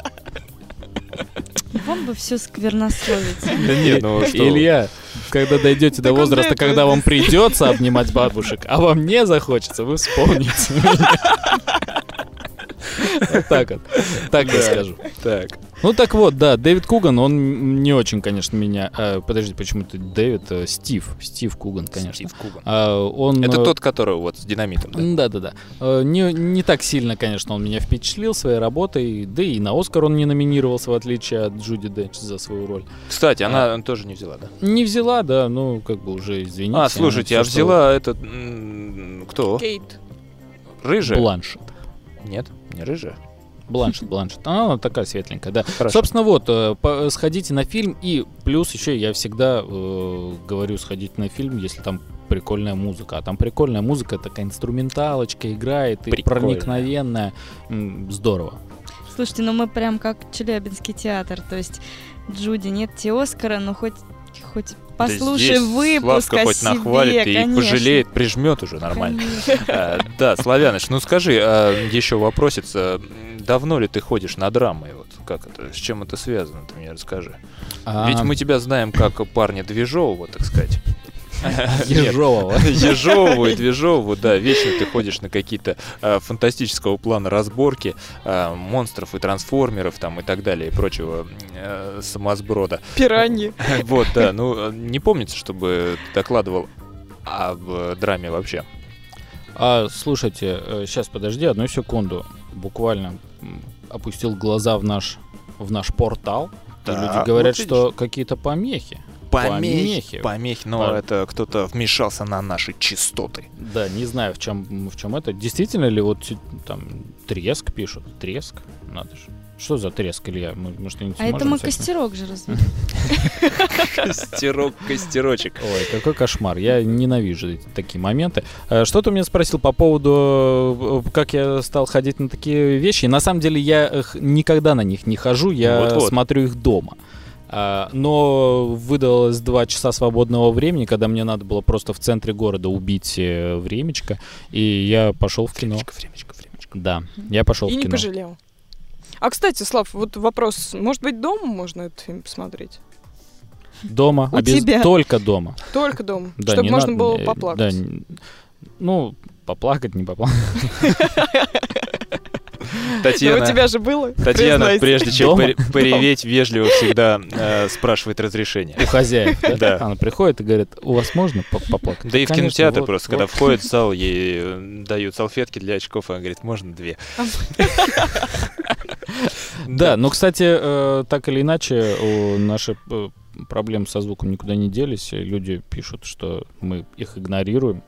Вам бы все сквернословить. Да нет, ну что. Илья, когда дойдете до возраста, когда вам придется обнимать бабушек, а вам не захочется, вы вспомните меня. Так вот. Так я скажу. Так. Ну так вот, да, Дэвид Куган, он не очень, конечно, меня... а, подожди, почему ты Дэвид? А, Стив. Стив Куган, конечно. Стив Куган. А, он, Это э, тот, который вот с динамитом, да? Да-да-да. Э, Не, не так сильно, конечно, он меня впечатлил своей работой, да и на Оскар он не номинировался, в отличие от Джуди Денч за свою роль. Кстати, она тоже не взяла, да? Не взяла, да, ну, как бы уже извините. А, слушайте, она а всё, что- взяла этот... Кто? Кейт. Рыжая? Бланшет. Нет, не рыжая. Бланшет, Бланшет. А, Она такая светленькая, да. Хорошо. Собственно, вот, э, по- сходите на фильм, и плюс еще я всегда э, говорю, сходите на фильм, если там прикольная музыка. А там прикольная музыка, такая инструменталочка играет, и проникновенная. М, Здорово. Слушайте, ну мы прям как Челябинский театр. То есть Джуди нет тебе Оскара, но хоть, хоть послушай здесь выпуск Славка о хоть себе, нахвалит и конечно. пожалеет, прижмет уже нормально. А, Да, Славяныч, ну скажи, еще вопросец, а, давно ли ты ходишь на драмы? Вот как это, с чем это связано, ты мне расскажи. А, Ведь мы тебя знаем как парня движового, так сказать. Ежового и движового, да, вечно ты ходишь на какие-то а, фантастического плана разборки а, монстров и трансформеров там и так далее и прочего э, самосброда. Пираньи. Вот, да, ну э, не помнится, чтобы ты докладывал об э, драме вообще. А, слушайте, сейчас подожди одну секунду. Буквально опустил глаза в наш в наш портал. и Так, люди говорят, вот что какие-то помехи. Помехи. Помехи, но А. это кто-то вмешался на наши частоты. Да, не знаю, в чем в чем это. Действительно ли вот там треск пишут? Треск? Надо же. Что за треск, Илья? Мы, мы что-нибудь А это мы костерок же разве? Костерок, костерочек. Ой, какой кошмар. Я ненавижу такие моменты. Э, Что ты меня спросил по поводу, э, как я стал ходить на такие вещи? На самом деле я никогда на них не хожу, я Вот-вот. смотрю их дома. А, Но выдалось два часа свободного времени, когда мне надо было просто в центре города убить э, времечко, и я пошел в кино. Времечко, времечко, времечко. Да, я пошел И в не кино. пожалел. А, кстати, Слав, вот вопрос. Может быть, дома можно этот фильм посмотреть? Дома, У обез- тебя. только дома. Только дома. Да, чтобы не можно надо, было поплакать. да, ну, поплакать, не поплакать. Да, у Татьяна, тебя же было. Татьяна, признайся. прежде чем пореветь, вежливо всегда э, спрашивает разрешение. У хозяев, да? Она приходит и говорит, у вас можно по- поплакать? Да и в кинотеатр просто, когда входит в зал, ей э, дают салфетки для очков, и она говорит, можно две. Да, но, кстати, э, так или иначе, у- наши проблемы со звуком никуда не делись. Люди пишут, что мы их игнорируем.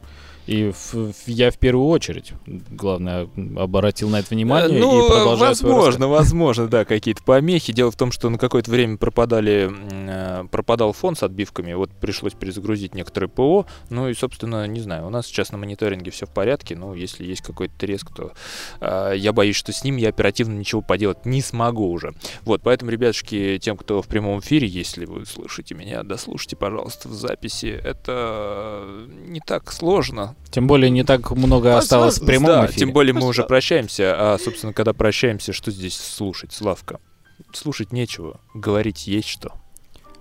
И в- я в первую очередь, главное, обратил на это внимание Э, ну, и продолжаю возможно, возможно, да, какие-то помехи. Дело в том, что на какое-то время пропадали, э, пропадал фон с отбивками, вот пришлось перезагрузить некоторые ПО, ну и, собственно, не знаю, у нас сейчас на мониторинге все в порядке, но если есть какой-то треск, то э, я боюсь, что с ним я оперативно ничего поделать не смогу уже. Вот, поэтому, ребятушки, тем, кто в прямом эфире, если вы слышите меня, дослушайте, пожалуйста, в записи, это не так сложно, Тем более не так много осталось в прямом да, эфире. тем более мы уже прощаемся, а, собственно, когда прощаемся, что здесь слушать, Славка? Слушать нечего, говорить есть что.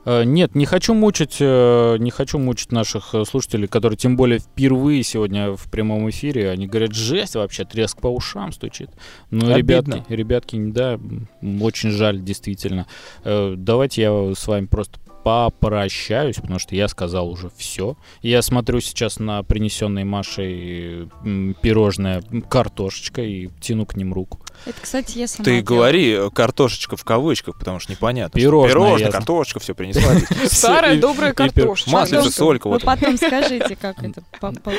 Э, Нет, не хочу мучить, э, не хочу мучить наших э, слушателей, которые тем более впервые сегодня в прямом эфире. Они говорят, жесть вообще, треск по ушам стучит. Ну, Обидно. ребятки, ребятки, да, очень жаль, действительно. Давайте я с вами просто попрощаюсь, потому что я сказал уже все. Я смотрю сейчас на принесенные Машей пирожное м, картошечка и тяну к ним руку. Это, кстати, я сама Ты делала. говори э, картошечка в кавычках, потому что непонятно. что Пирожное, Пирожное, ясно. картошечка, все принесла. Старая добрая картошка. Маслица, солька. Вы Вот. потом скажите, как это по- по-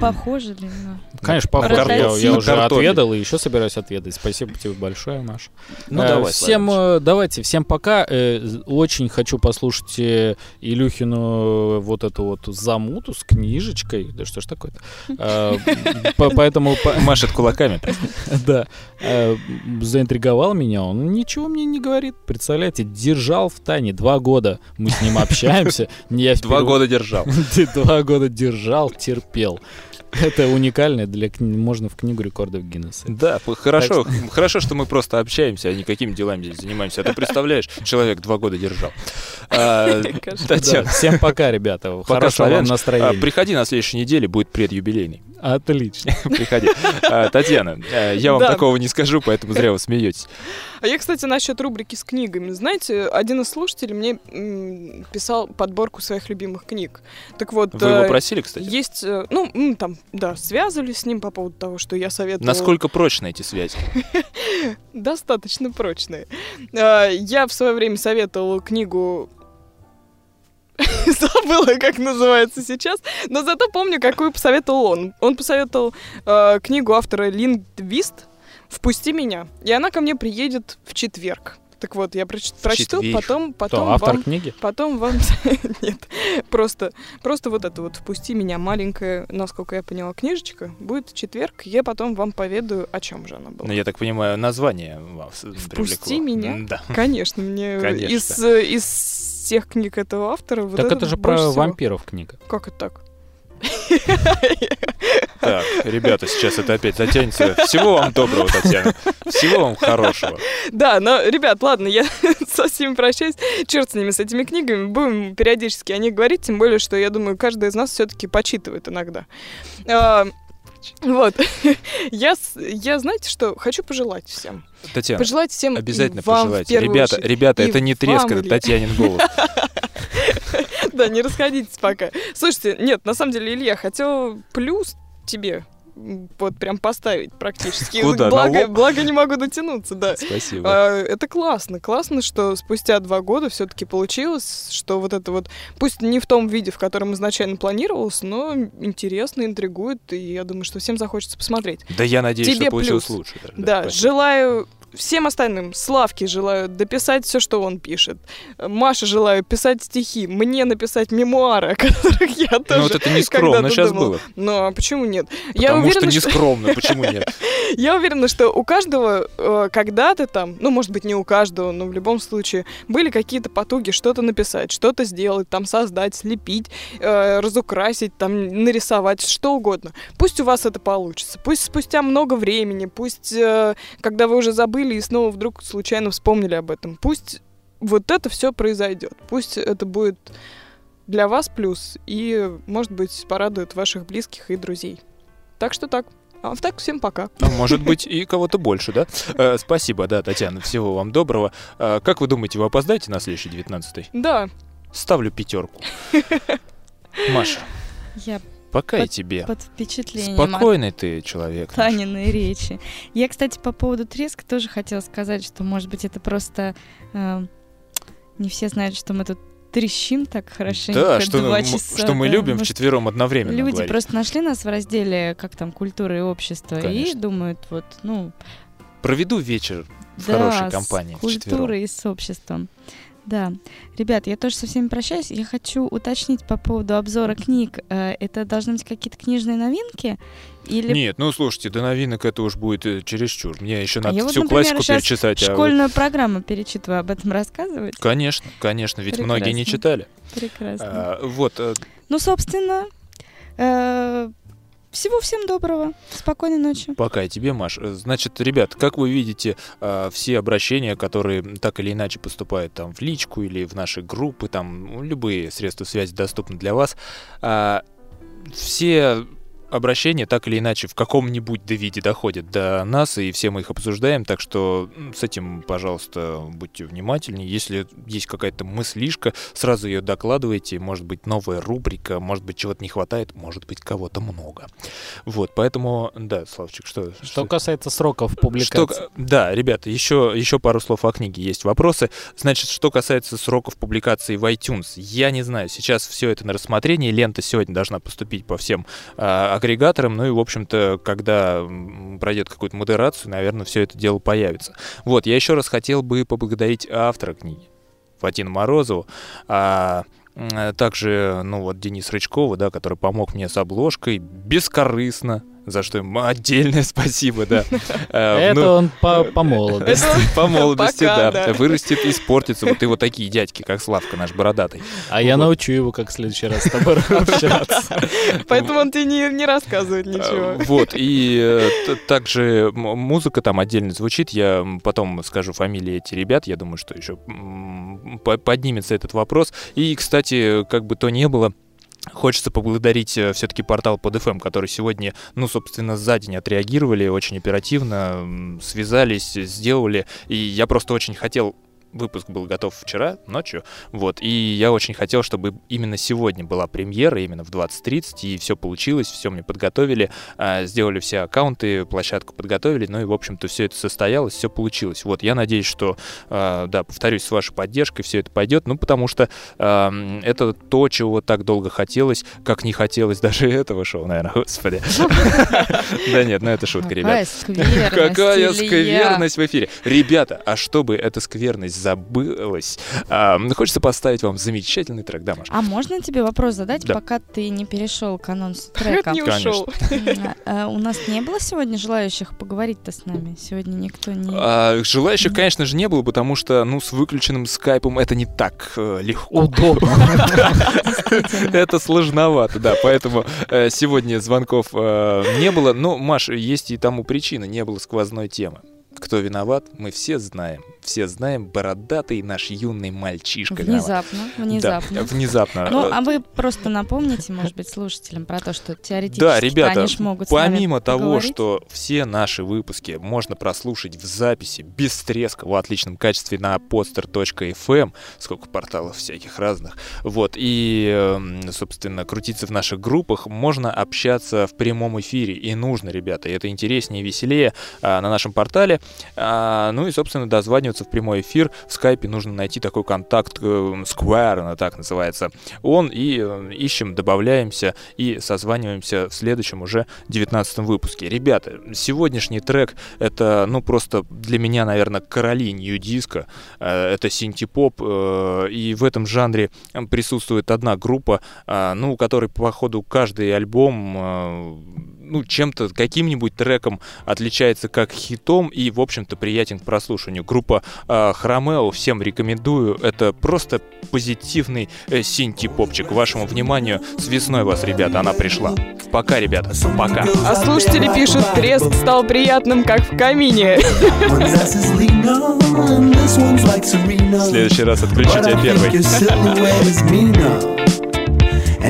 похоже ли на... Конечно, похоже, я, уже отведал и еще собираюсь отведать. Спасибо тебе большое, Маша. Ну Э, давай, всем э, давайте, всем пока. Очень хочу послушать Илюхину вот эту вот замуту с книжечкой. Да что ж такое-то? По- Поэтому по- Машет кулаками. да, э, заинтриговал меня. Он ничего мне не говорит. Представляете, держал в тайне два года. Мы с ним общаемся. Два года держал. Два года держал, терпел. Это уникально для можно в книгу рекордов Гиннесса. Да, хорошо, хорошо, что мы просто общаемся, а не какими делами здесь занимаемся. А ты представляешь, человек два года держал. А, Татьяна, Да, всем пока, ребята. Пока, Хорошего вам славян. а, настроения. приходи на следующей неделе, будет предюбилейный. Отлично. Приходи. А, Татьяна, э, я вам Да. такого не скажу, поэтому зря вы смеетесь. А я, кстати, насчет рубрики с книгами. Знаете, один из слушателей мне писал подборку своих любимых книг. Так вот, Вы его э, просили, кстати? есть, э, ну, там, да, связывались с ним по поводу того, что я советовала. Насколько прочны эти связи? Достаточно прочные. Э, Я в свое время советовала книгу Забыла, как называется сейчас, но зато помню, какую посоветовал он. Он посоветовал э, книгу автора Линдвист «Впусти меня», и она ко мне приедет в четверг. Так вот, я проч- прочту, потом, потом Кто, автор вам книги? Потом вам... Нет, просто, просто вот это вот «Впусти меня» маленькая, насколько я поняла, книжечка. Будет четверг, я потом вам поведаю, о чем же она была. Ну, я так понимаю, название вас «Впусти меня»? Да. Конечно, мне Конечно. из, из всех книг этого автора вот Так это же больше про всего. вампиров книга. Как это так? Так, ребята, сейчас это опять затянется. Всего вам доброго, Татьяна. Всего вам хорошего. Да, но, ребят, ладно, я со всеми прощаюсь. Черт с ними, с этими книгами. Будем периодически о них говорить, тем более, что, я думаю, каждый из нас все-таки почитывает иногда. А, Вот. Я, я, знаете что, хочу пожелать всем. Татьяна, Пожелать всем обязательно пожелайте. первую Ребята, очередь. ребята, И это не треск, это. Татьянин голос. Да, не расходитесь пока. Слушайте, нет, на самом деле, Илья, хотел плюс тебе вот прям поставить практически. Куда, Благо, благо не могу дотянуться, да. Спасибо. А, Это классно. Классно, что спустя два года все-таки получилось, что вот это вот, пусть не в том виде, в котором изначально планировалось, но интересно, интригует, и я думаю, что всем захочется посмотреть. Да я надеюсь, тебе что получилось плюс. лучше. даже. Да, спасибо. желаю всем остальным, Славке желаю дописать все, что он пишет. Маше желаю писать стихи, мне написать мемуары, о которых я тоже Ну вот это не скромно сейчас думала. было. Ну, а почему нет? я Потому что уверена, не скромно, почему нет? я уверена, что у каждого э, когда-то там, ну, может быть, не у каждого, но в любом случае, были какие-то потуги что-то написать, что-то сделать, там, создать, слепить, э, разукрасить, там, нарисовать, что угодно. Пусть у вас это получится. Пусть спустя много времени, пусть, э, когда вы уже забыли и снова вдруг случайно вспомнили об этом, пусть вот это все произойдет. Пусть это будет для вас плюс и, может быть, порадует ваших близких и друзей. Так что так. А так, всем пока. А может быть, и кого-то больше, да? Э, Спасибо, да, Татьяна, всего вам доброго. А, Как вы думаете, вы опоздаете на следующий 19-й? Да, Ставлю пятерку. Маша, Я пока и Под- тебе. под впечатлением от Спокойный ты человек. Таниной речи. Я, кстати, по поводу треска тоже хотела сказать, что, может быть, это просто... э, не все знают, что мы тут трещим так хорошенько Да, что, два часа. что мы да. любим Может, вчетвером одновременно Люди говорить. просто нашли нас в разделе, как там, культура и общество, Конечно. и думают, вот, ну, Проведу вечер в да, хорошей с компании вчетвером. культурой и с обществом. Да. Ребят, я тоже со всеми прощаюсь. Я хочу уточнить по поводу обзора книг. Э, Это должны быть какие-то книжные новинки? Или Нет, ну слушайте, до новинок это уж будет э, чересчур. Мне еще А надо я вот, всю например, классику перечитать. а вы- школьную программу перечитываю, об этом рассказывать? Конечно, конечно, ведь многие не Прекрасно. читали. Прекрасно. А, вот, э, Ну, собственно, всего всем доброго. Спокойной ночи. пока тебе, Маш. Э, Значит, ребят, как вы видите, а, все обращения, которые так или иначе поступают там в личку или в наши группы, там ну, любые средства связи доступны для вас, а, все обращения так или иначе в каком-нибудь виде доходят до нас, и все мы их обсуждаем, так что с этим, пожалуйста, будьте внимательнее. Если есть какая-то мыслишка, сразу ее докладывайте. Может быть, новая рубрика, может быть, чего-то не хватает, может быть, кого-то много. Вот, поэтому, да, Славчик, что? Что касается сроков публикации. Что, да, ребята, еще, еще пару слов о книге. Есть вопросы. Значит, что касается сроков публикации в iTunes, я не знаю. Сейчас все это на рассмотрении. Лента сегодня должна поступить по всем а, агрегаторам. Ну и, в общем-то, когда пройдет какую-то модерацию, наверное, все это дело появится. Вот, я еще раз хотел бы поблагодарить автора книги, Фатину Морозову. а, а также, ну вот, Денис Рычкова, да, который помог мне с обложкой бескорыстно, за что ему отдельное спасибо, да. Э, Это ну, он по, по молодости. по молодости, да. Вырастет, испортится. Вот и вот такие дядьки, как Славка наш бородатый. А я научу его, как в следующий раз с тобой общаться. Поэтому он тебе не, не рассказывает Э, ничего. Вот, и э, также музыка там отдельно звучит. Я потом скажу фамилии этих ребят. Я думаю, что еще поднимется этот вопрос. И, кстати, как бы то ни было, Хочется поблагодарить все-таки портал под FM, который сегодня, ну, собственно, за день отреагировали очень оперативно, связались, сделали. И я просто очень хотел выпуск был готов вчера ночью, вот, и я очень хотел, чтобы именно сегодня была премьера, именно в 20.30, и все получилось, все мне подготовили, а, сделали все аккаунты, площадку подготовили, ну и, в общем-то, все это состоялось, все получилось. Вот, я надеюсь, что, а, да, повторюсь, с вашей поддержкой все это пойдет, ну, потому что а, это то, чего так долго хотелось, как не хотелось даже этого шоу, наверное, господи. Да нет, ну это шутка, ребят. Какая скверность в эфире. Ребята, а чтобы эта скверность забылась, а, хочется поставить вам замечательный трек, да, Маша? А можно тебе вопрос задать, Да. пока ты не перешел к анонсу трека? не Конечно. ушел. А, У нас не было сегодня желающих поговорить-то с нами? Сегодня никто не... А, желающих, конечно же, не было, потому что, ну, с выключенным скайпом это не так э, легко. Удобно. Это сложновато, да, поэтому э, сегодня звонков э, не было. Но, Маш, есть и тому причина, не было сквозной темы. Кто виноват, мы все знаем. Все знаем, бородатый наш юный мальчишка. Внезапно, Да, внезапно. внезапно. Ну, а вы просто напомните, может быть, слушателям про то, что теоретически Да, ребята, они могут помимо того, поговорить. что все наши выпуски можно прослушать в записи без треска в отличном качестве на poster.fm, сколько порталов всяких разных, вот, и, эм, собственно, крутиться в наших группах, можно общаться в прямом эфире, и нужно, ребята, это интереснее и веселее а, на нашем портале, А, ну и, собственно, дозваниваться в прямой эфир, в скайпе нужно найти такой контакт, э, Square, она так называется, он, и э, ищем, добавляемся и созваниваемся в следующем уже 19 выпуске. Ребята, сегодняшний трек это, ну, просто для меня, наверное, короли нью-диска. Э, Это синтепоп, э, и в этом жанре присутствует одна группа, э, ну, у которой, по ходу, каждый альбом э, ну, чем-то, каким-нибудь треком отличается как хитом и, в общем-то, приятен к прослушиванию. Группа э, Хромео, всем рекомендую. Это просто позитивный э, синти-попчик. Вашему вниманию, с весной вас, ребята, она пришла. Пока, ребята, пока. А слушатели пишут, треск стал приятным, как в камине. В следующий раз think первый.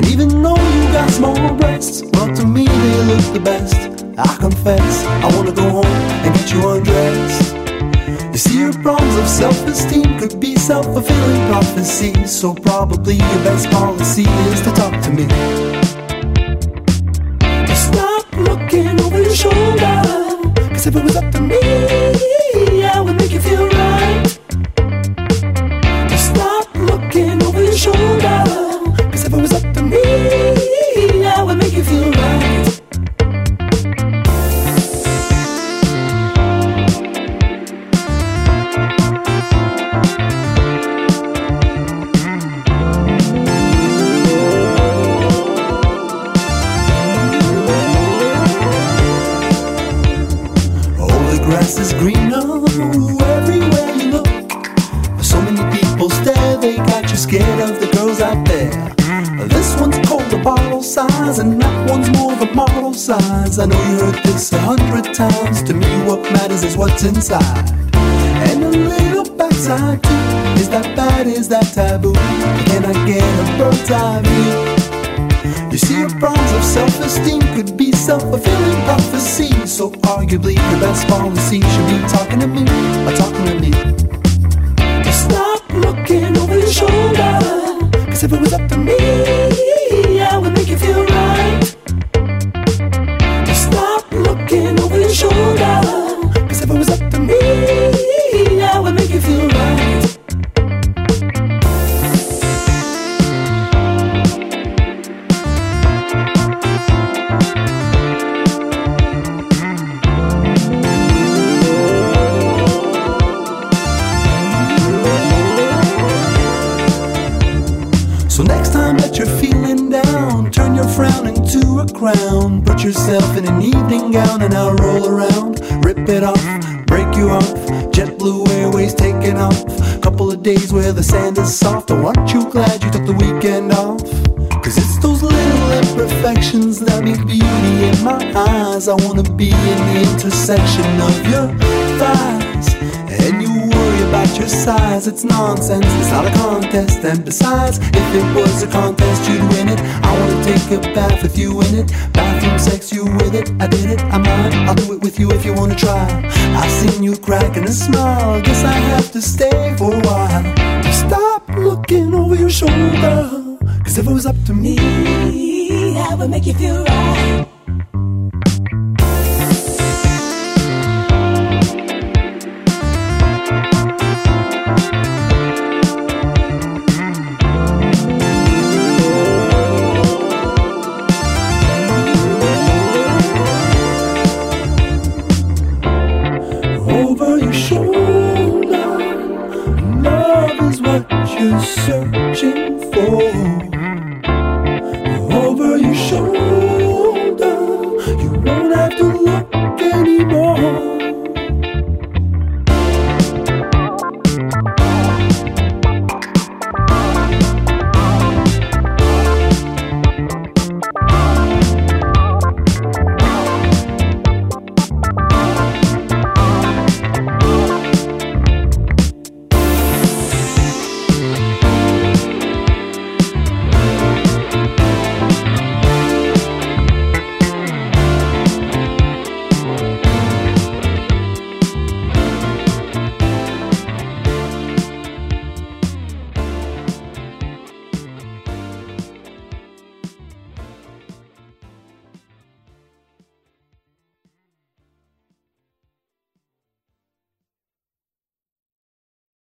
Even though you got small breasts, but to me they look the best. I confess, I wanna go home and get you undressed. You see, your problems of self-esteem could be self-fulfilling prophecies. So probably your best policy is to talk to me. Stop looking over your shoulder. Cause if it was up to me, I would make you feel right. Stop looking over your shoulder. If it was up to me, I would make you feel right. grass is greener everywhere you look. So many people stare, they got you scared of the girls out there of a model size. I know you heard this a hundred times. To me, what matters is what's inside. And a little backside too. Is that bad? Is that taboo? Can I get a bird's eye view? You see, your problems of self-esteem could be self-fulfilling prophecy. So arguably, your best policy should be talking to me, or talking to me. Stop looking over your shoulder. Cause if it was up to me, I would looking over your shoulder. Cause if it was up to me, I would make you feel right. A crown. Put yourself in an evening gown and I'll roll around. Rip it off, break you off. JetBlue Airways taking off. Couple of days where the sand is soft. Oh, aren't you glad you took the weekend off? Cause it's those little imperfections that make beauty in my eyes. I wanna be in the intersection of your thighs. And you about your size, it's nonsense, it's not a contest. And besides, if it was a contest, you'd win it. I wanna take a bath with you in it. Bathroom sex, you with it. I did it, I'm might. I'll do it with you if you wanna try. I've seen you cracking a smile, guess I have to stay for a while. Stop looking over your shoulder. Cause if it was up to me, I would make you feel right. shoulder. Love is what you say.